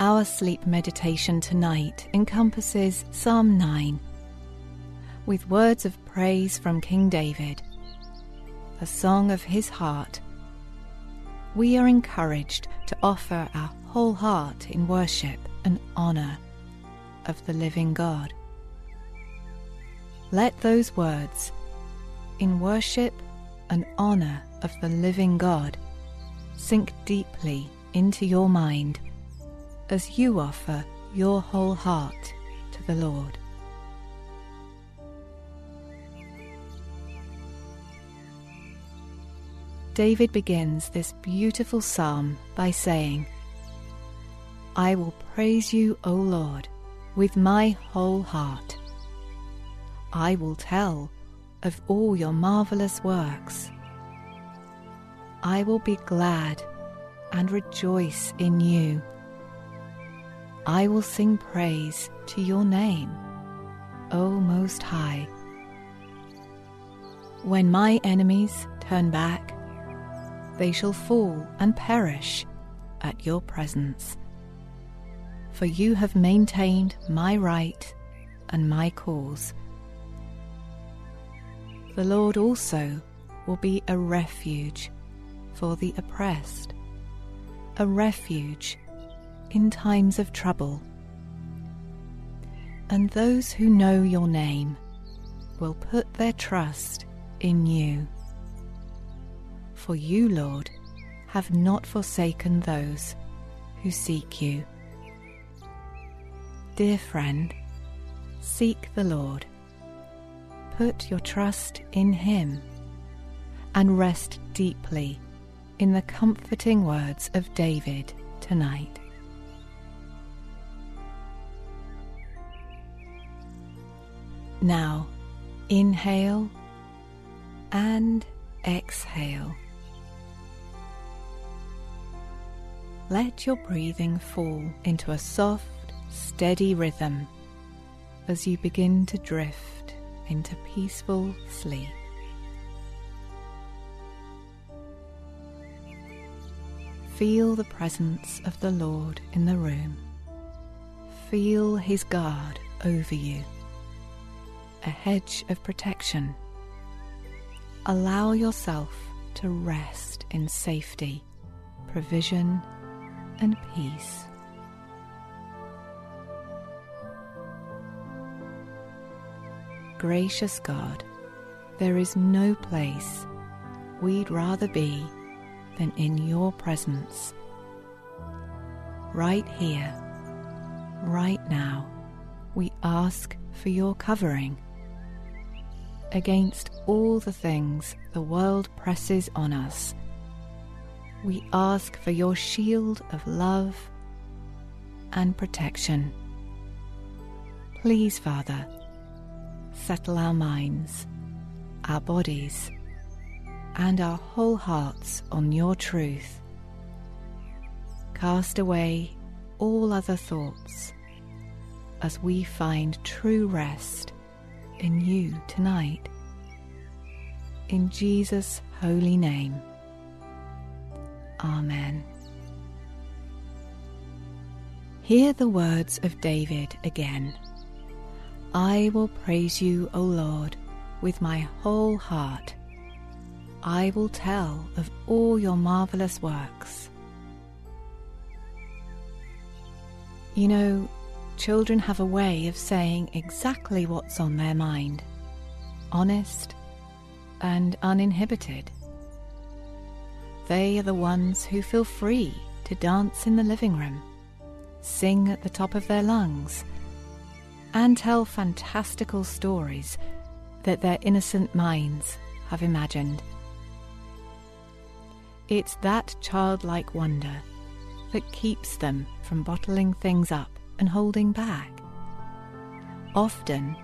Our sleep meditation tonight encompasses Psalm 9 with words of praise from King David, a song of his heart. We are encouraged to offer our whole heart in worship and honour of the living God. Let those words, in worship and honour of the living God, sink deeply into your mind as you offer your whole heart to the Lord. David begins this beautiful psalm by saying, I will praise you, O Lord, with my whole heart. I will tell of all your marvelous works. I will be glad and rejoice in you. I will sing praise to your name, O Most High. When my enemies turn back, they shall fall and perish at your presence. For you have maintained my right and my cause. The Lord also will be a refuge for the oppressed, a refuge in times of trouble. And those who know your name will put their trust in you. For you, Lord, have not forsaken those who seek you. Dear friend, seek the Lord. Put your trust in Him and rest deeply in the comforting words of David tonight. Now, inhale and exhale. Let your breathing fall into a soft, steady rhythm as you begin to drift into peaceful sleep. Feel the presence of the Lord in the room. Feel His guard over you, a hedge of protection. Allow yourself to rest in safety, provision, and peace. Gracious God, there is no place we'd rather be than in your presence. Right here, right now, we ask for your covering against all the things the world presses on us. We ask for your shield of love and protection. Please, Father, settle our minds, our bodies, and our whole hearts on your truth. Cast away all other thoughts as we find true rest in you tonight. In Jesus' holy name. Amen. Hear the words of David again. I will praise you, O Lord, with my whole heart. I will tell of all your marvelous works. You know, children have a way of saying exactly what's on their mind, honest and uninhibited. They are the ones who feel free to dance in the living room, sing at the top of their lungs, and tell fantastical stories that their innocent minds have imagined. It's that childlike wonder that keeps them from bottling things up and holding back. Often,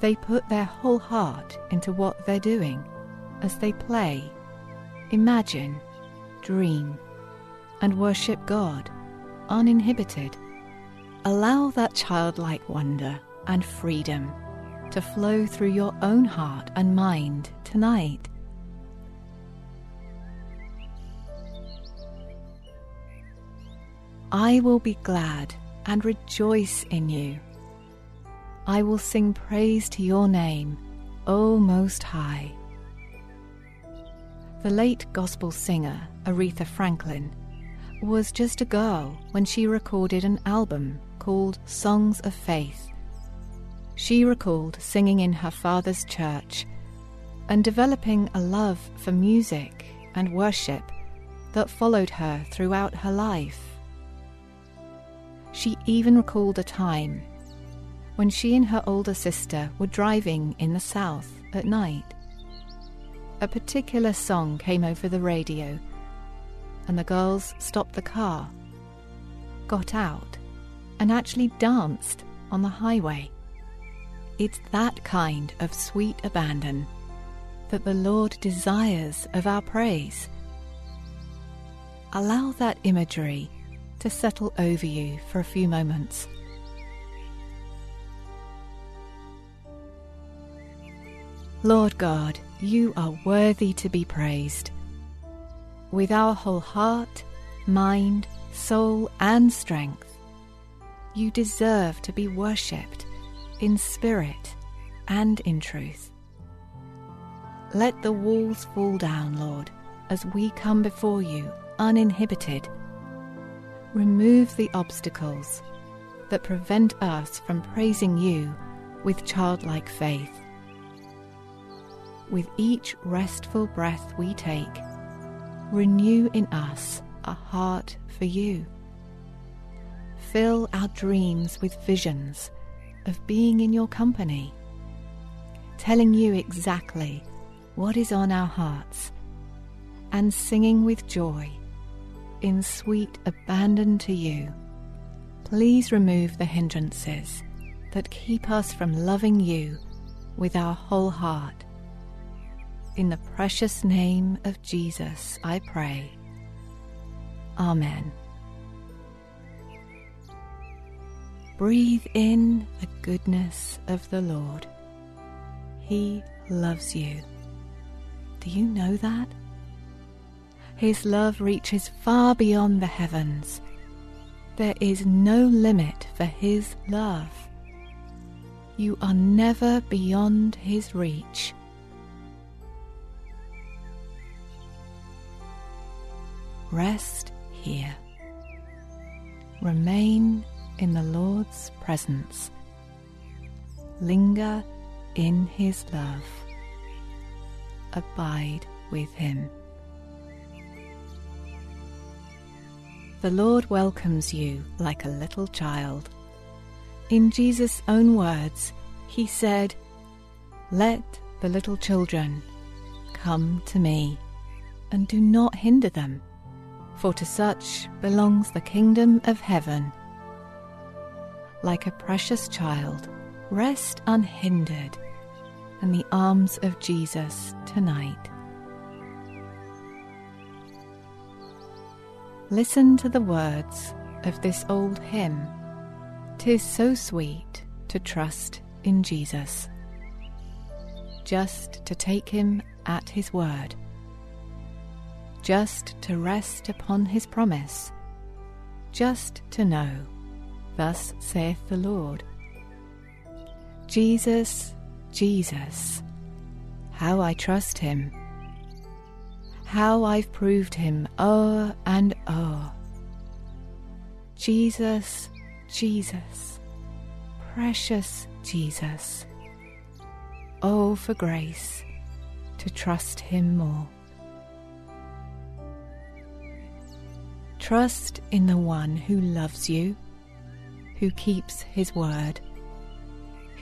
they put their whole heart into what they're doing as they play, imagine, dream, and worship God uninhibited. Allow that childlike wonder and freedom to flow through your own heart and mind tonight. I will be glad and rejoice in you. I will sing praise to your name, O Most High. The late gospel singer Aretha Franklin was just a girl when she recorded an album called Songs of Faith. She recalled singing in her father's church and developing a love for music and worship that followed her throughout her life. She even recalled a time when she and her older sister were driving in the south at night. A particular song came over the radio, and the girls stopped the car, got out, and actually danced on the highway. It's that kind of sweet abandon that the Lord desires of our praise. Allow that imagery to settle over you for a few moments. Lord God, you are worthy to be praised. With our whole heart, mind, soul, and strength, you deserve to be worshipped in spirit and in truth. Let the walls fall down, Lord, as we come before you uninhibited. Remove the obstacles that prevent us from praising you with childlike faith. With each restful breath we take, renew in us a heart for you. Fill our dreams with visions of being in your company, telling you exactly what is on our hearts, and singing with joy in sweet abandon to you. Please remove the hindrances that keep us from loving you with our whole heart. In the precious name of Jesus, I pray. Amen. Breathe in the goodness of the Lord. He loves you. Do you know that? His love reaches far beyond the heavens. There is no limit for His love. You are never beyond His reach. Rest here. Remain in the Lord's presence. Linger in His love. Abide with Him. The Lord welcomes you like a little child. In Jesus' own words, He said, Let the little children come to me, and do not hinder them, for to such belongs the kingdom of heaven like a precious child, rest unhindered in the arms of Jesus tonight. Listen to the words of this old hymn. Tis so sweet to trust in Jesus, just to take him at his word, just to rest upon his promise, just to know Thus saith the Lord. Jesus, Jesus, how I trust him, how I've proved him o'er and o'er. Jesus, Jesus, precious Jesus, oh, for grace to trust him more. Trust in the one who loves you who keeps his word,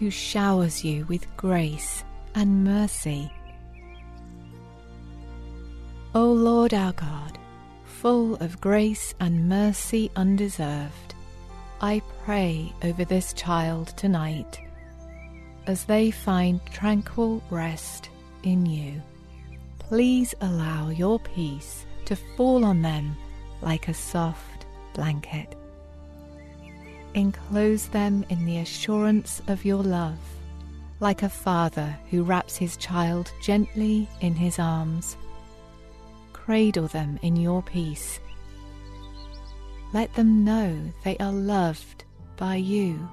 who showers you with grace and mercy. O Lord our God, full of grace and mercy undeserved, I pray over this child tonight as they find tranquil rest in you. Please allow your peace to fall on them like a soft blanket enclose them in the assurance of your love, like a father who wraps his child gently in his arms. Cradle them in your peace. Let them know they are loved by you.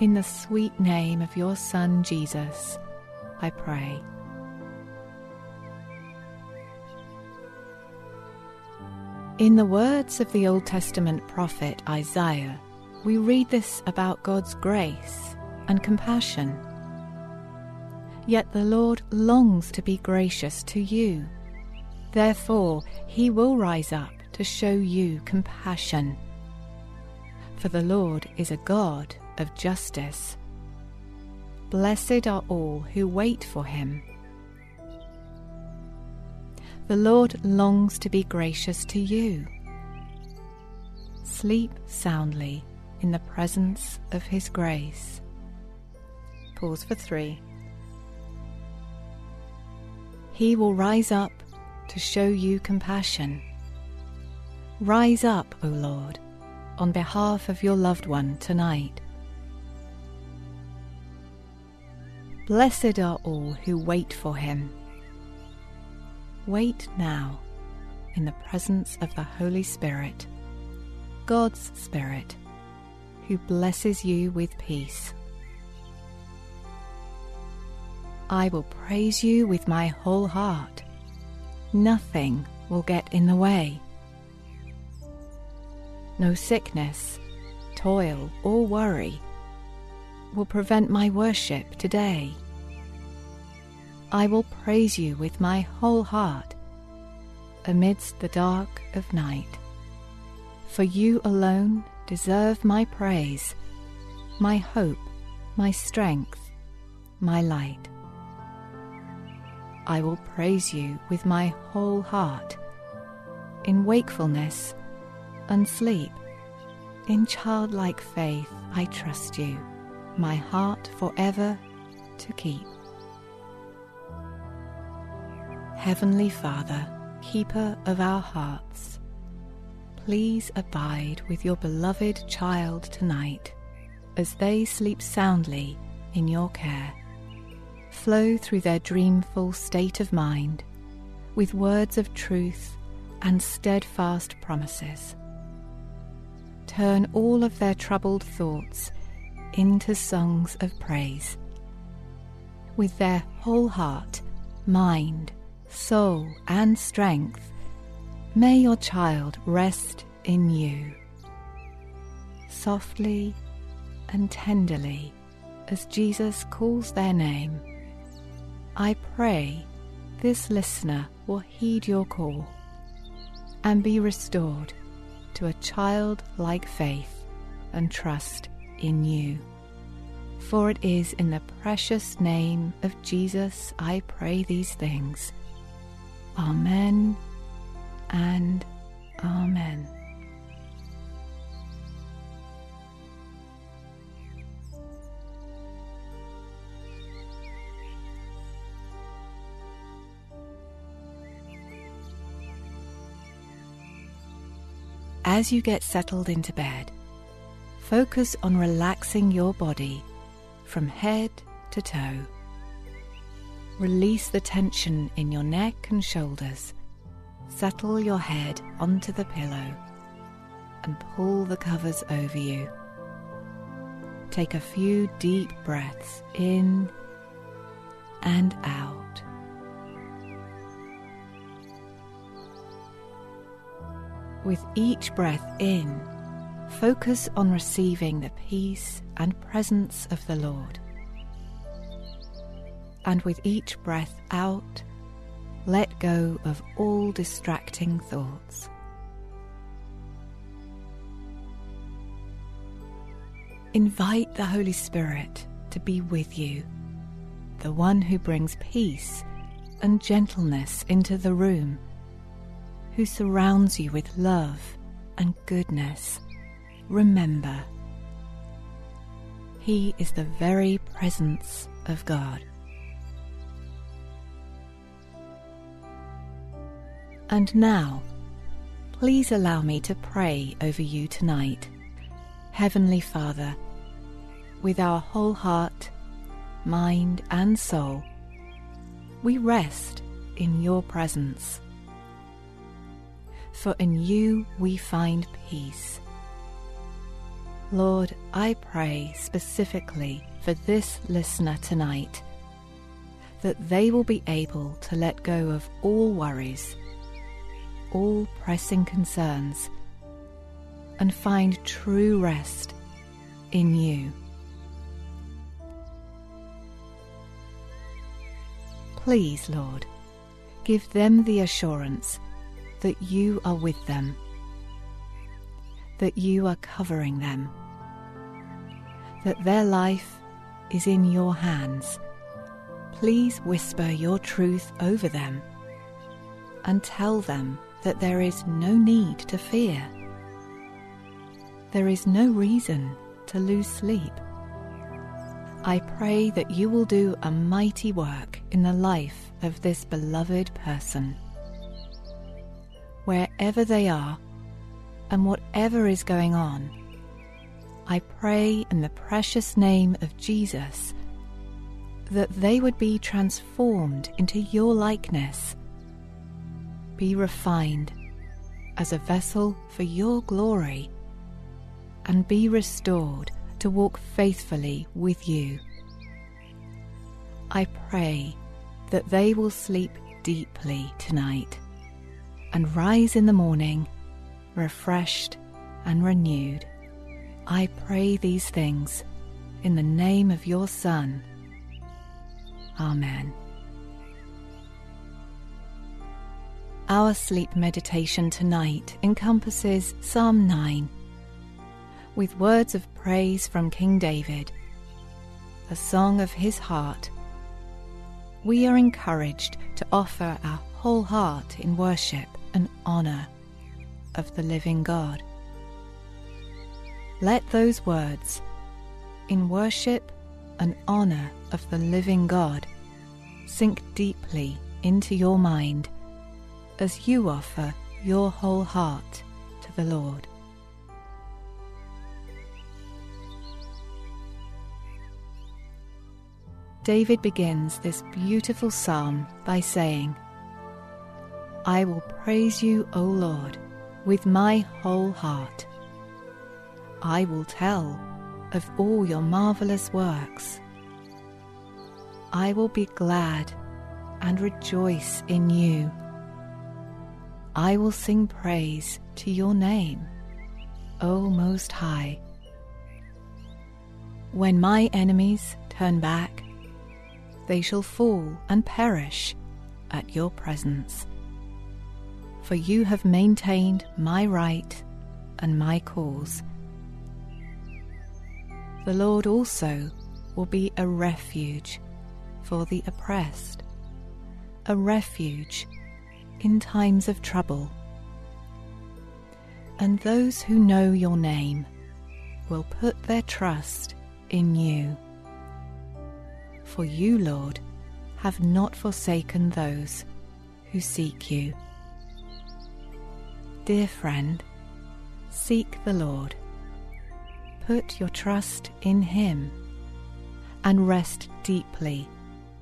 In the sweet name of your Son Jesus, I pray. In the words of the Old Testament prophet Isaiah, we read this about God's grace and compassion. Yet the Lord longs to be gracious to you. Therefore, he will rise up to show you compassion. For the Lord is a God of justice. Blessed are all who wait for him. The Lord longs to be gracious to you. Sleep soundly in the presence of His grace. Pause for three. He will rise up to show you compassion. Rise up, O Lord, on behalf of your loved one tonight. Blessed are all who wait for him. Wait now in the presence of the Holy Spirit, God's Spirit, who blesses you with peace. I will praise you with my whole heart. Nothing will get in the way. No sickness, toil, or worry will prevent my worship today. I will praise you with my whole heart amidst the dark of night. For you alone deserve my praise, my hope, my strength, my light. I will praise you with my whole heart, in wakefulness and sleep. In childlike faith I trust you my heart forever to keep. Heavenly Father, keeper of our hearts, please abide with your beloved child tonight as they sleep soundly in your care. Flow through their dreamful state of mind with words of truth and steadfast promises. Turn all of their troubled thoughts into songs of praise. With their whole heart, mind, soul, and strength, may your child rest in you. Softly and tenderly, as Jesus calls their name, I pray this listener will heed your call and be restored to a childlike faith and trust in you. For it is in the precious name of Jesus I pray these things. Amen and Amen. As you get settled into bed, Focus on relaxing your body from head to toe. Release the tension in your neck and shoulders. Settle your head onto the pillow and pull the covers over you. Take a few deep breaths in and out. With each breath in, focus on receiving the peace and presence of the Lord. And with each breath out, let go of all distracting thoughts. Invite the Holy Spirit to be with you, the one who brings peace and gentleness into the room, who surrounds you with love and goodness remember. He is the very presence of God. And now, please allow me to pray over you tonight. Heavenly Father, with our whole heart, mind, and soul, we rest in your presence. For in you we find peace Lord, I pray specifically for this listener tonight that they will be able to let go of all worries, all pressing concerns, and find true rest in you. Please, Lord, give them the assurance that you are with them, that you are covering them that their life is in your hands. Please whisper your truth over them and tell them that there is no need to fear. There is no reason to lose sleep. I pray that you will do a mighty work in the life of this beloved person. Wherever they are, and whatever is going on, I pray in the precious name of Jesus that they would be transformed into your likeness, be refined as a vessel for your glory, and be restored to walk faithfully with you. I pray that they will sleep deeply tonight and rise in the morning refreshed and renewed. I pray these things in the name of your Son. Amen. Our sleep meditation tonight encompasses Psalm 9 with words of praise from King David, a song of his heart. We are encouraged to offer our whole heart in worship and honour of the living God. Let those words, in worship and honour of the living God, sink deeply into your mind as you offer your whole heart to the Lord. David begins this beautiful psalm by saying, I will praise you, O Lord, with my whole heart. I will tell of all your marvelous works. I will be glad and rejoice in you. I will sing praise to your name, O Most High. When my enemies turn back, they shall fall and perish at your presence. For you have maintained my right and my cause. The Lord also will be a refuge for the oppressed, a refuge in times of trouble. And those who know your name will put their trust in you. For you, Lord, have not forsaken those who seek you. Dear friend, seek the Lord. Put your trust in Him and rest deeply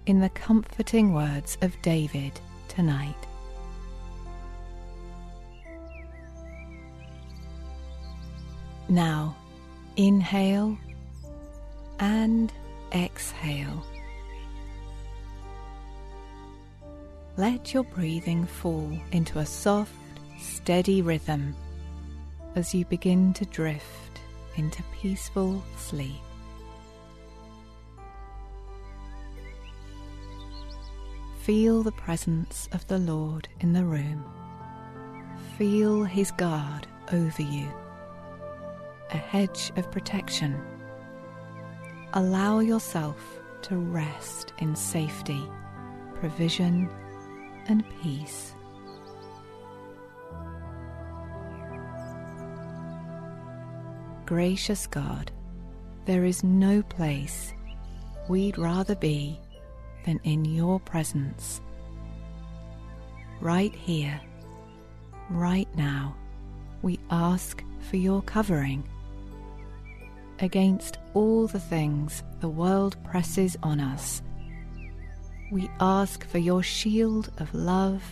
in the comforting words of David tonight. Now, inhale and exhale. Let your breathing fall into a soft, steady rhythm as you begin to drift into peaceful sleep. Feel the presence of the Lord in the room. Feel His guard over you, a hedge of protection. Allow yourself to rest in safety, provision, and peace. Gracious God, there is no place we'd rather be than in your presence. Right here, right now, we ask for your covering against all the things the world presses on us. We ask for your shield of love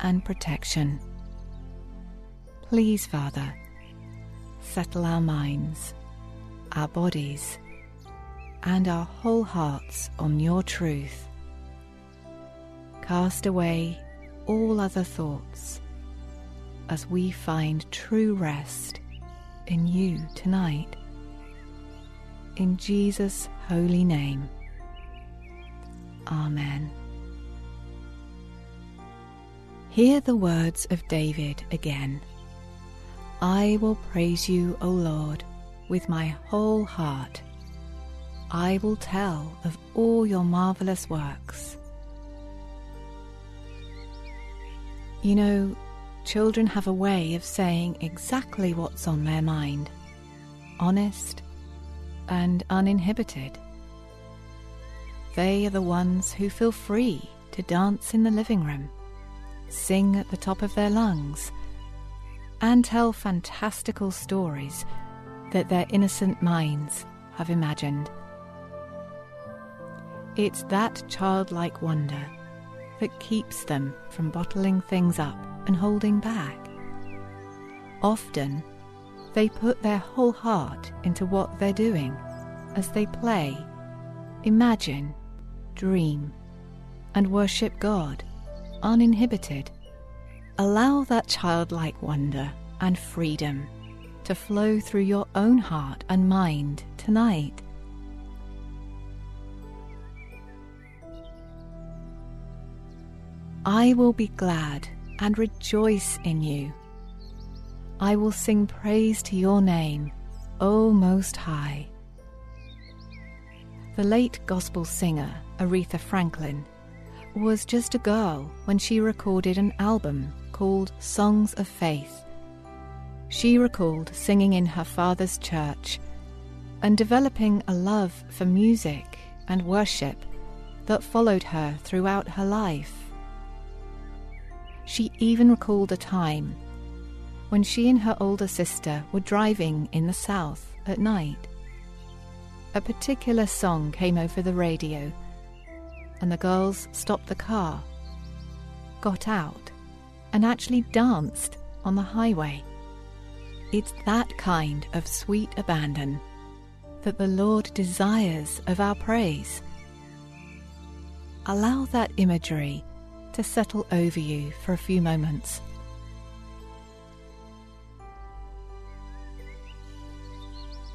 and protection. Please, Father, settle our minds, our bodies, and our whole hearts on your truth. Cast away all other thoughts as we find true rest in you tonight. In Jesus' holy name. Amen. Hear the words of David again. I will praise you, O Lord, with my whole heart. I will tell of all your marvelous works. You know, children have a way of saying exactly what's on their mind, honest and uninhibited. They are the ones who feel free to dance in the living room, sing at the top of their lungs, and tell fantastical stories that their innocent minds have imagined. It's that childlike wonder that keeps them from bottling things up and holding back. Often, they put their whole heart into what they're doing as they play, imagine, dream, and worship God uninhibited. Allow that childlike wonder and freedom to flow through your own heart and mind tonight. I will be glad and rejoice in you. I will sing praise to your name, O Most High. The late gospel singer Aretha Franklin was just a girl when she recorded an album called Songs of Faith. She recalled singing in her father's church and developing a love for music and worship that followed her throughout her life. She even recalled a time when she and her older sister were driving in the south at night. A particular song came over the radio, and the girls stopped the car, got out, and actually danced on the highway. It's that kind of sweet abandon that the Lord desires of our praise. Allow that imagery to settle over you for a few moments.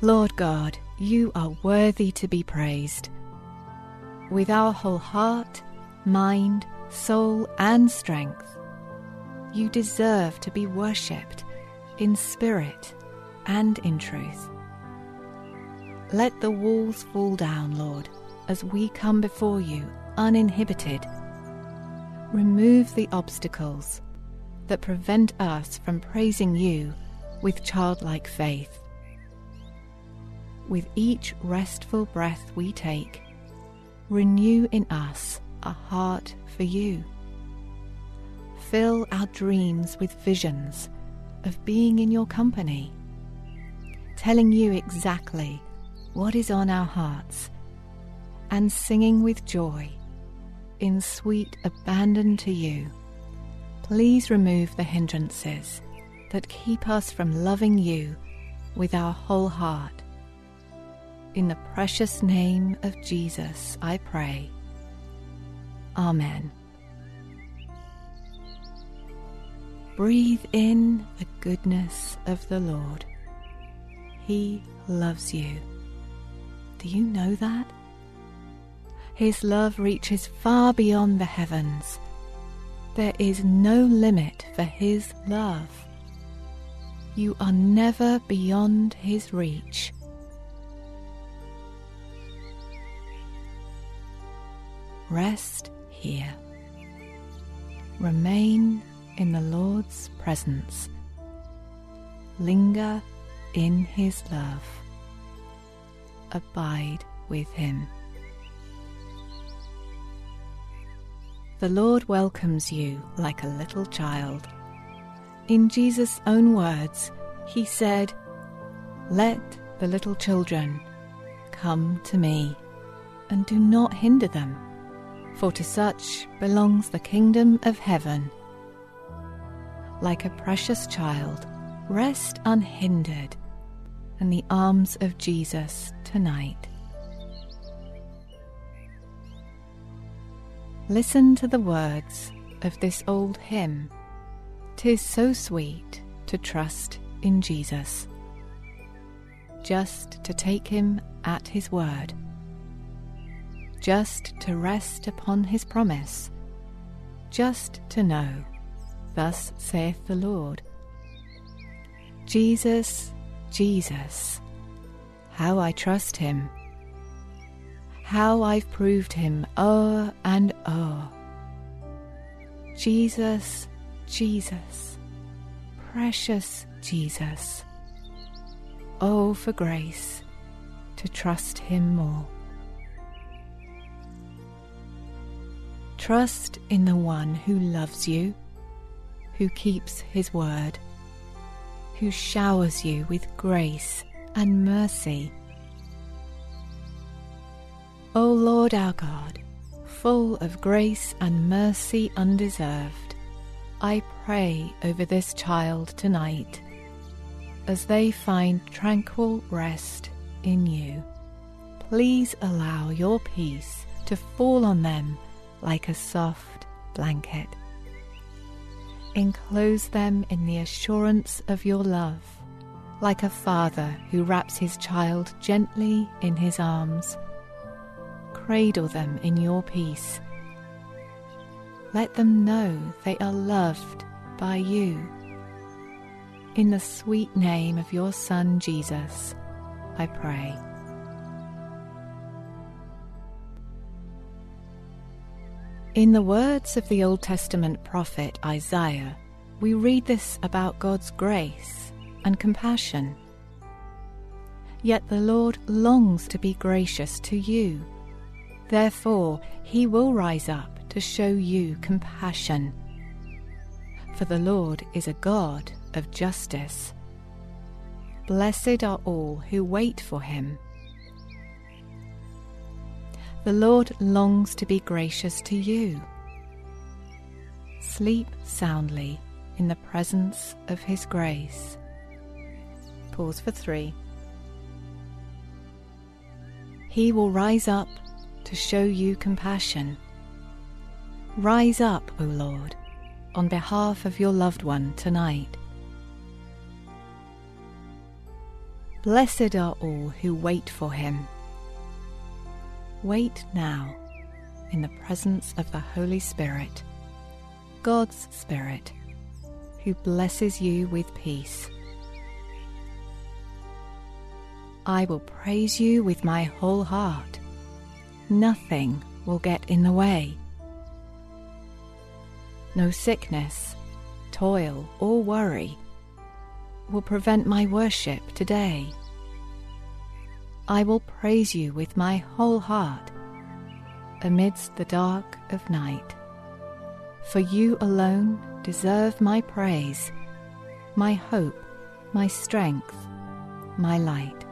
Lord God, you are worthy to be praised. With our whole heart, mind, soul, and strength, you deserve to be worshipped in spirit and in truth. Let the walls fall down, Lord, as we come before you uninhibited remove the obstacles that prevent us from praising you with childlike faith. With each restful breath we take, renew in us a heart for you. Fill our dreams with visions of being in your company, telling you exactly what is on our hearts, and singing with joy in sweet abandon to you, please remove the hindrances that keep us from loving you with our whole heart. In the precious name of Jesus, I pray. Amen. Breathe in the goodness of the Lord. He loves you. Do you know that? His love reaches far beyond the heavens. There is no limit for His love. You are never beyond His reach. Rest here. Remain in the Lord's presence. Linger in His love. Abide with Him. the Lord welcomes you like a little child. In Jesus' own words, he said, Let the little children come to me, and do not hinder them, for to such belongs the kingdom of heaven. Like a precious child, rest unhindered in the arms of Jesus tonight. Listen to the words of this old hymn. Tis so sweet to trust in Jesus, just to take him at his word, just to rest upon his promise, just to know, thus saith the Lord. Jesus, Jesus, how I trust him how I've proved him o'er and o'er. Jesus, Jesus, precious Jesus. Oh, for grace to trust him more. Trust in the one who loves you, who keeps his word, who showers you with grace and mercy. O Lord our God, full of grace and mercy undeserved, I pray over this child tonight as they find tranquil rest in you. Please allow your peace to fall on them like a soft blanket. Enclose them in the assurance of your love, like a father who wraps his child gently in his arms. Cradle them in your peace. Let them know they are loved by you. In the sweet name of your Son Jesus, I pray. In the words of the Old Testament prophet Isaiah, we read this about God's grace and compassion. Yet the Lord longs to be gracious to you. Therefore, he will rise up to show you compassion. For the Lord is a God of justice. Blessed are all who wait for him. The Lord longs to be gracious to you. Sleep soundly in the presence of His grace. Pause for three. He will rise up to show you compassion. Rise up, O Lord, on behalf of your loved one tonight. Blessed are all who wait for him. Wait now in the presence of the Holy Spirit, God's Spirit, who blesses you with peace. I will praise you with my whole heart. Nothing will get in the way. No sickness, toil, or worry will prevent my worship today. I will praise you with my whole heart amidst the dark of night. For you alone deserve my praise, my hope, my strength, my light.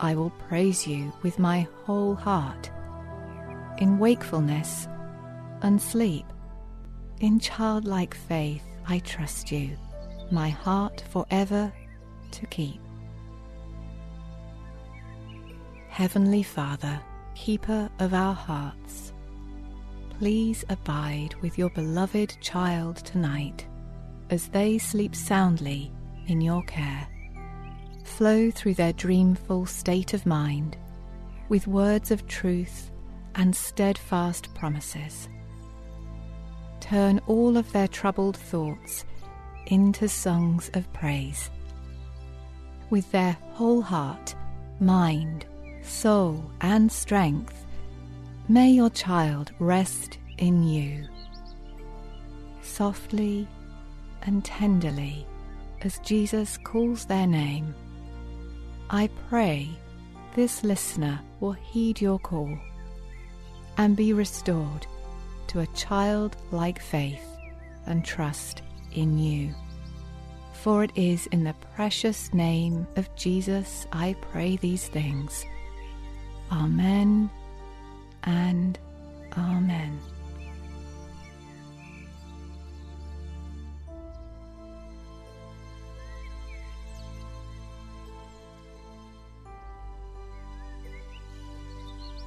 I will praise you with my whole heart, in wakefulness and sleep. In childlike faith I trust you, my heart forever to keep. Heavenly Father, keeper of our hearts, please abide with your beloved child tonight as they sleep soundly in your care. Flow through their dreamful state of mind with words of truth and steadfast promises. Turn all of their troubled thoughts into songs of praise. With their whole heart, mind, soul, and strength, may your child rest in you. Softly and tenderly, as Jesus calls their name, I pray this listener will heed your call and be restored to a childlike faith and trust in you. For it is in the precious name of Jesus I pray these things. Amen and Amen.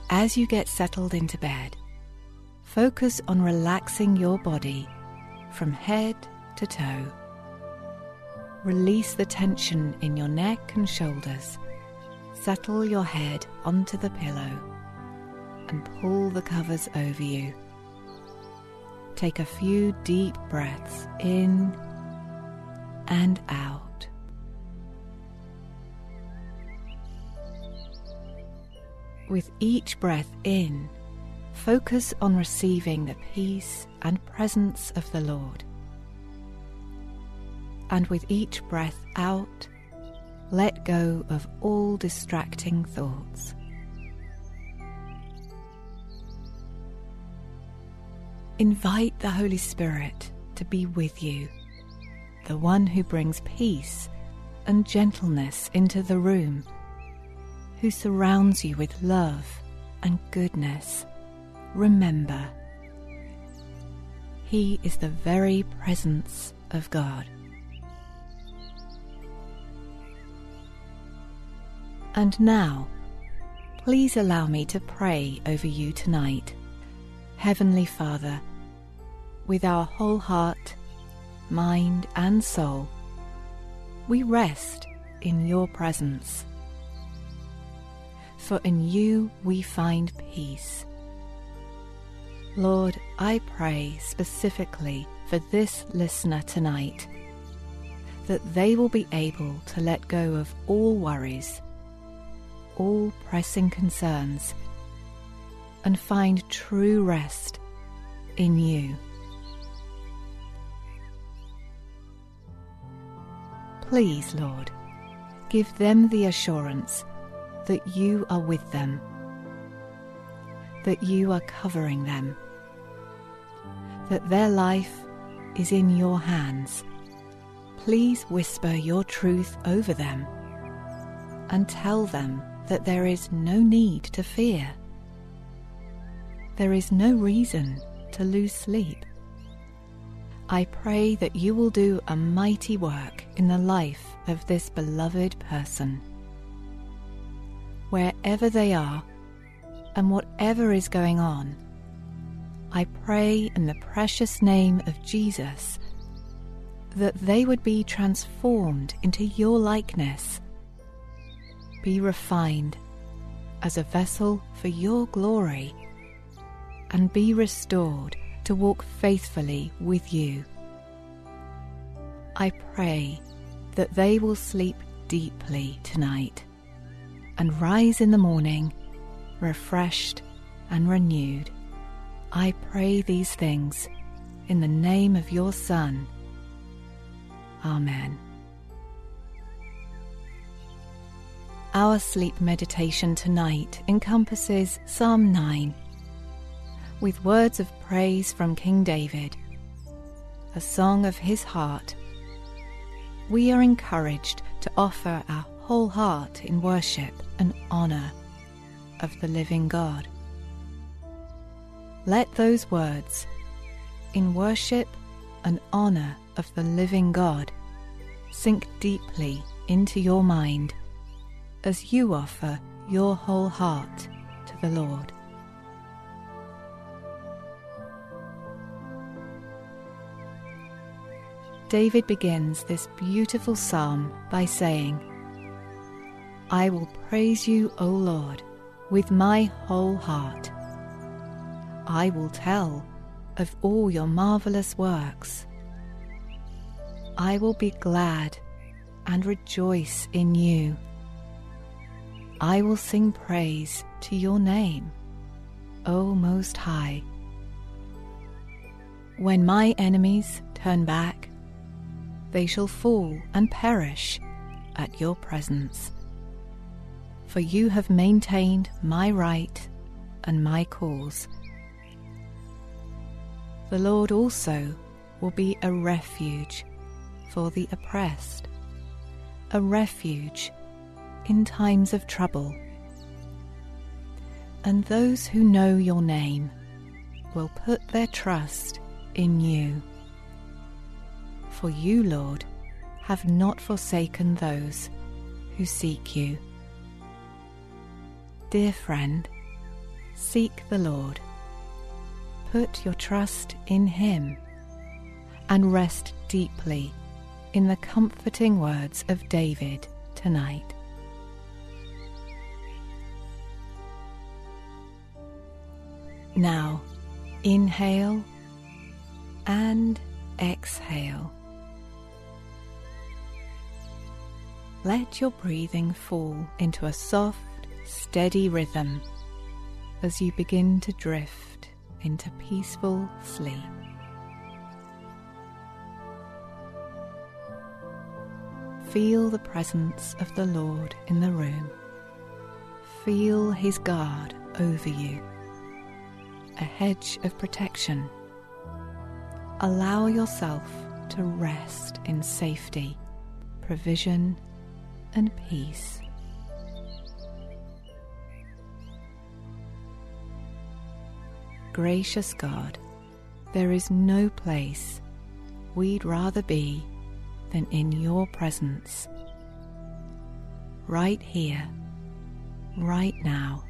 As you get settled into bed, focus on relaxing your body from head to toe. Release the tension in your neck and shoulders settle your head onto the pillow and pull the covers over you. Take a few deep breaths in and out. With each breath in, focus on receiving the peace and presence of the Lord. And with each breath out, let go of all distracting thoughts. Invite the Holy Spirit to be with you, the one who brings peace and gentleness into the room, who surrounds you with love and goodness, remember, He is the very presence of God. And now, please allow me to pray over you tonight. Heavenly Father, with our whole heart, mind, and soul, we rest in your presence. For in you we find peace. Lord, I pray specifically for this listener tonight that they will be able to let go of all worries, all pressing concerns, and find true rest in you. Please, Lord, give them the assurance that you are with them, that you are covering them, that their life is in your hands. Please whisper your truth over them and tell them that there is no need to fear. There is no reason to lose sleep. I pray that you will do a mighty work in the life of this beloved person. Wherever they are and whatever is going on, I pray in the precious name of Jesus that they would be transformed into your likeness, be refined as a vessel for your glory, and be restored to walk faithfully with you. I pray that they will sleep deeply tonight and rise in the morning refreshed and renewed. I pray these things in the name of your Son. Amen. Our sleep meditation tonight encompasses Psalm 9 with words of praise from King David, a song of his heart, we are encouraged to offer our whole heart in worship and honour of the living God. Let those words, in worship and honour of the living God, sink deeply into your mind as you offer your whole heart to the Lord. David begins this beautiful psalm by saying, I will praise you, O Lord, with my whole heart. I will tell of all your marvelous works. I will be glad and rejoice in you. I will sing praise to your name, O Most High. When my enemies turn back, they shall fall and perish at your presence. For you have maintained my right and my cause. The Lord also will be a refuge for the oppressed, a refuge in times of trouble. And those who know your name will put their trust in you. For you, Lord, have not forsaken those who seek you. Dear friend, seek the Lord. Put your trust in Him and rest deeply in the comforting words of David tonight. Now, inhale and exhale. let your breathing fall into a soft, steady rhythm as you begin to drift into peaceful sleep. Feel the presence of the Lord in the room. Feel His guard over you, a hedge of protection. Allow yourself to rest in safety, provision, and peace. Gracious God, there is no place we'd rather be than in your presence. Right here, right now,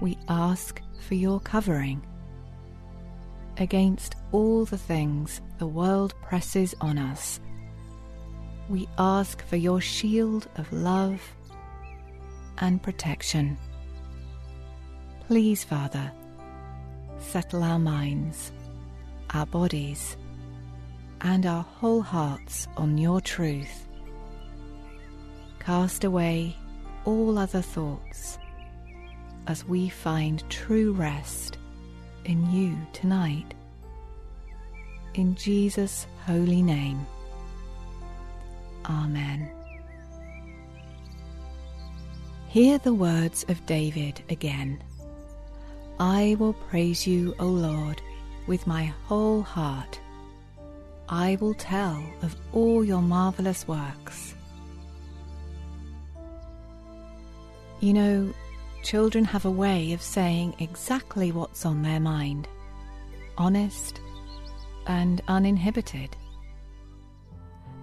we ask for your covering against all the things the world presses on us. We ask for your shield of love and protection. Please, Father, settle our minds, our bodies, and our whole hearts on your truth. Cast away all other thoughts as we find true rest in you tonight. In Jesus' holy name. Amen. Hear the words of David again. I will praise you, O Lord, with my whole heart. I will tell of all your marvelous works. You know, children have a way of saying exactly what's on their mind, honest and uninhibited.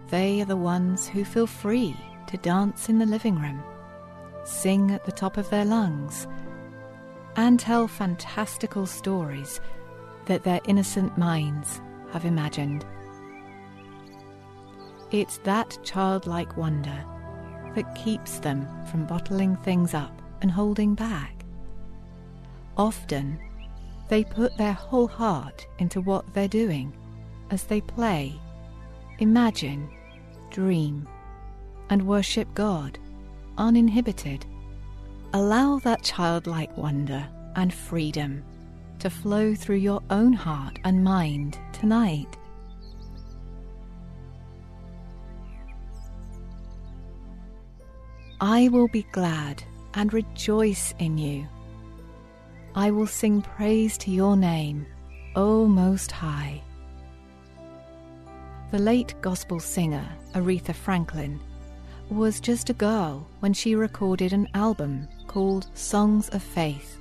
They are the ones who feel free to dance in the living room, sing at the top of their lungs, and tell fantastical stories that their innocent minds have imagined. It's that childlike wonder that keeps them from bottling things up and holding back. Often, they put their whole heart into what they're doing as they play, imagine, dream, and worship God uninhibited. Allow that childlike wonder and freedom to flow through your own heart and mind tonight. I will be glad and rejoice in you. I will sing praise to your name, O Most High. The late gospel singer Aretha Franklin was just a girl when she recorded an album called Songs of Faith.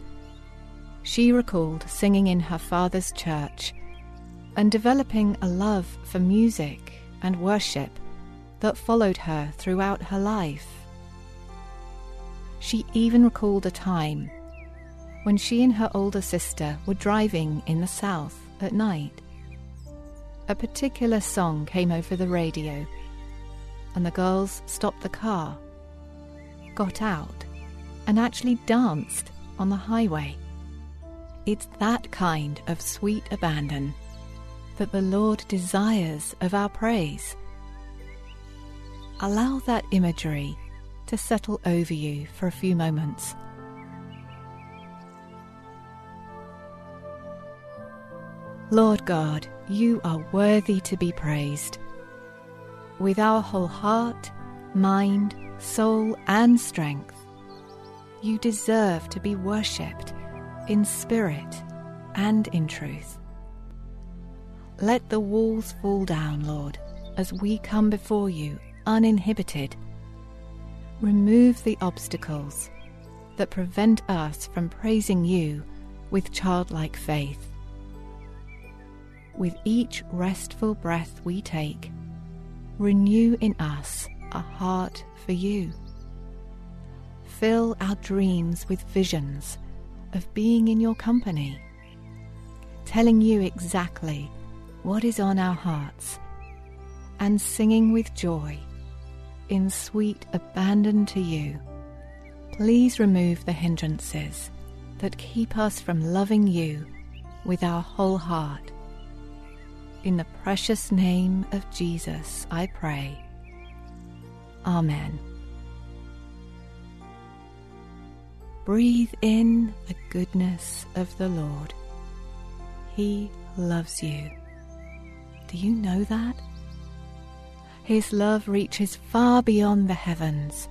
She recalled singing in her father's church and developing a love for music and worship that followed her throughout her life. She even recalled a time when she and her older sister were driving in the south at night. A particular song came over the radio, and the girls stopped the car, got out, and actually danced on the highway. It's that kind of sweet abandon that the Lord desires of our praise. Allow that imagery to settle over you for a few moments. Lord God, you are worthy to be praised. With our whole heart, mind, soul, and strength, you deserve to be worshipped in spirit and in truth. Let the walls fall down, Lord, as we come before you uninhibited remove the obstacles that prevent us from praising you with childlike faith. With each restful breath we take, renew in us a heart for you. Fill our dreams with visions of being in your company, telling you exactly what is on our hearts, and singing with joy in sweet abandon to you, please remove the hindrances that keep us from loving you with our whole heart. In the precious name of Jesus, I pray. Amen. Breathe in the goodness of the Lord. He loves you. Do you know that? His love reaches far beyond the heavens.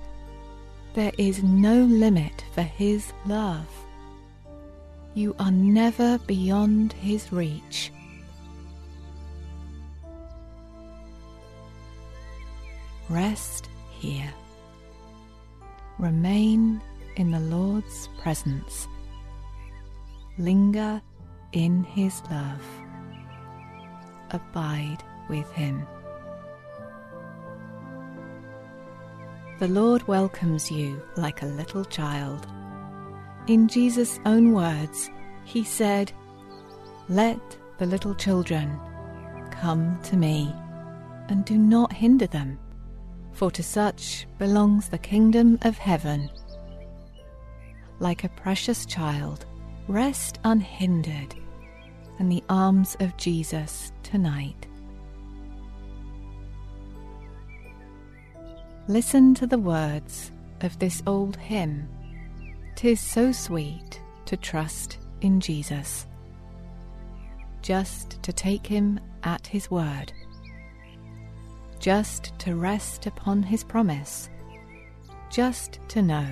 There is no limit for His love. You are never beyond His reach. rest here. Remain in the Lord's presence. Linger in His love. Abide with Him. The Lord welcomes you like a little child. In Jesus' own words, He said, Let the little children come to me, and do not hinder them, for to such belongs the kingdom of heaven. Like a precious child, rest unhindered in the arms of Jesus tonight. Listen to the words of this old hymn. Tis so sweet to trust in Jesus, just to take him at his word, just to rest upon his promise, just to know,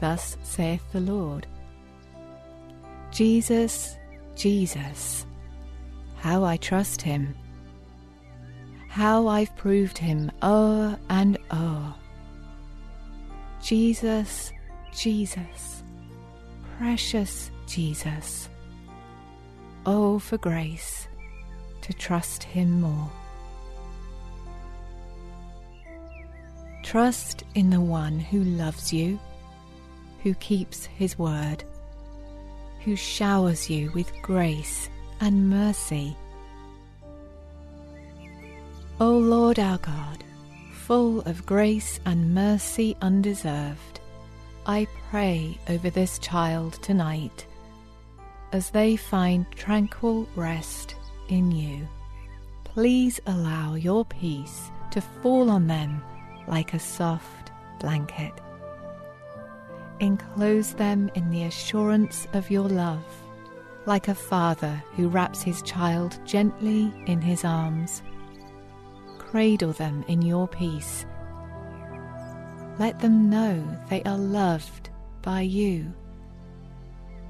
thus saith the Lord. Jesus, Jesus, how I trust him how I've proved him o'er and o'er. Jesus, Jesus, precious Jesus. Oh, for grace to trust him more. Trust in the one who loves you, who keeps his word, who showers you with grace and mercy O Lord our God, full of grace and mercy undeserved, I pray over this child tonight as they find tranquil rest in you. Please allow your peace to fall on them like a soft blanket. Enclose them in the assurance of your love, like a father who wraps his child gently in his arms cradle them in your peace. Let them know they are loved by you.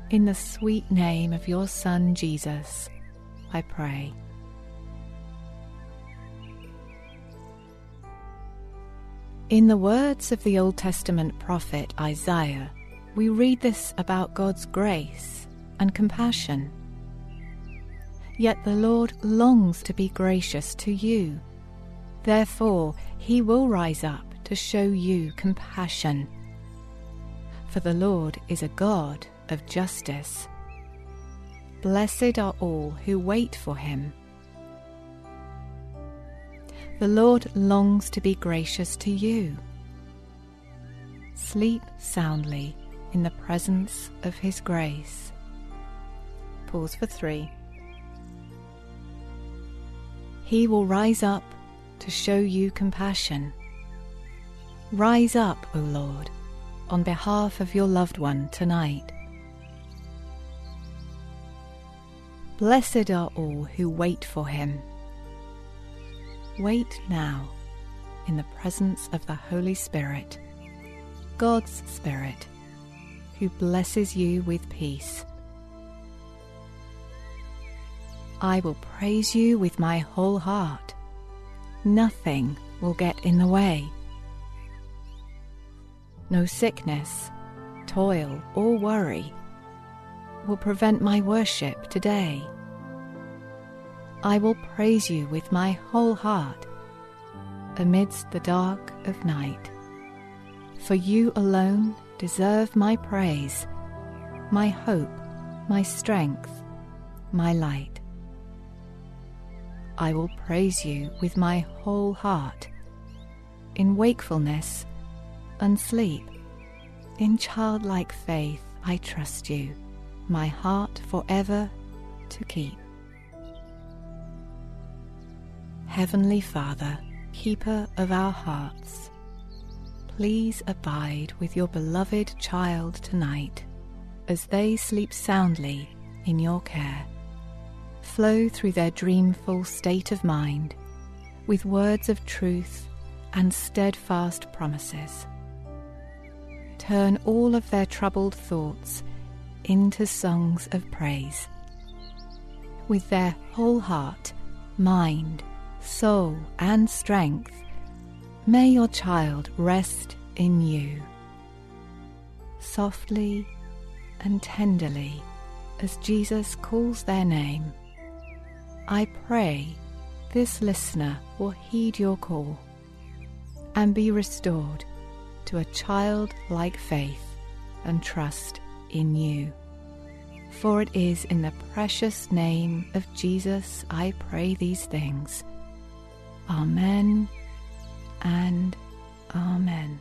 In the sweet name of your Son Jesus, I pray. In the words of the Old Testament prophet Isaiah, we read this about God's grace and compassion. Yet the Lord longs to be gracious to you Therefore, he will rise up to show you compassion. For the Lord is a God of justice. Blessed are all who wait for him. The Lord longs to be gracious to you. Sleep soundly in the presence of his grace. Pause for three. He will rise up to show you compassion. Rise up, O Lord, on behalf of your loved one tonight. Blessed are all who wait for him. Wait now in the presence of the Holy Spirit, God's Spirit, who blesses you with peace. I will praise you with my whole heart nothing will get in the way. No sickness, toil, or worry will prevent my worship today. I will praise you with my whole heart amidst the dark of night. For you alone deserve my praise, my hope, my strength, my light. I will praise you with my whole heart. In wakefulness and sleep, in childlike faith, I trust you, my heart forever to keep. Heavenly Father, keeper of our hearts, please abide with your beloved child tonight as they sleep soundly in your care flow through their dreamful state of mind with words of truth and steadfast promises. Turn all of their troubled thoughts into songs of praise. With their whole heart, mind, soul, and strength, May your child rest in you. Softly and tenderly, as Jesus calls their name, I pray this listener will heed your call and be restored to a childlike faith and trust in you. For it is in the precious name of Jesus I pray these things. Amen and Amen.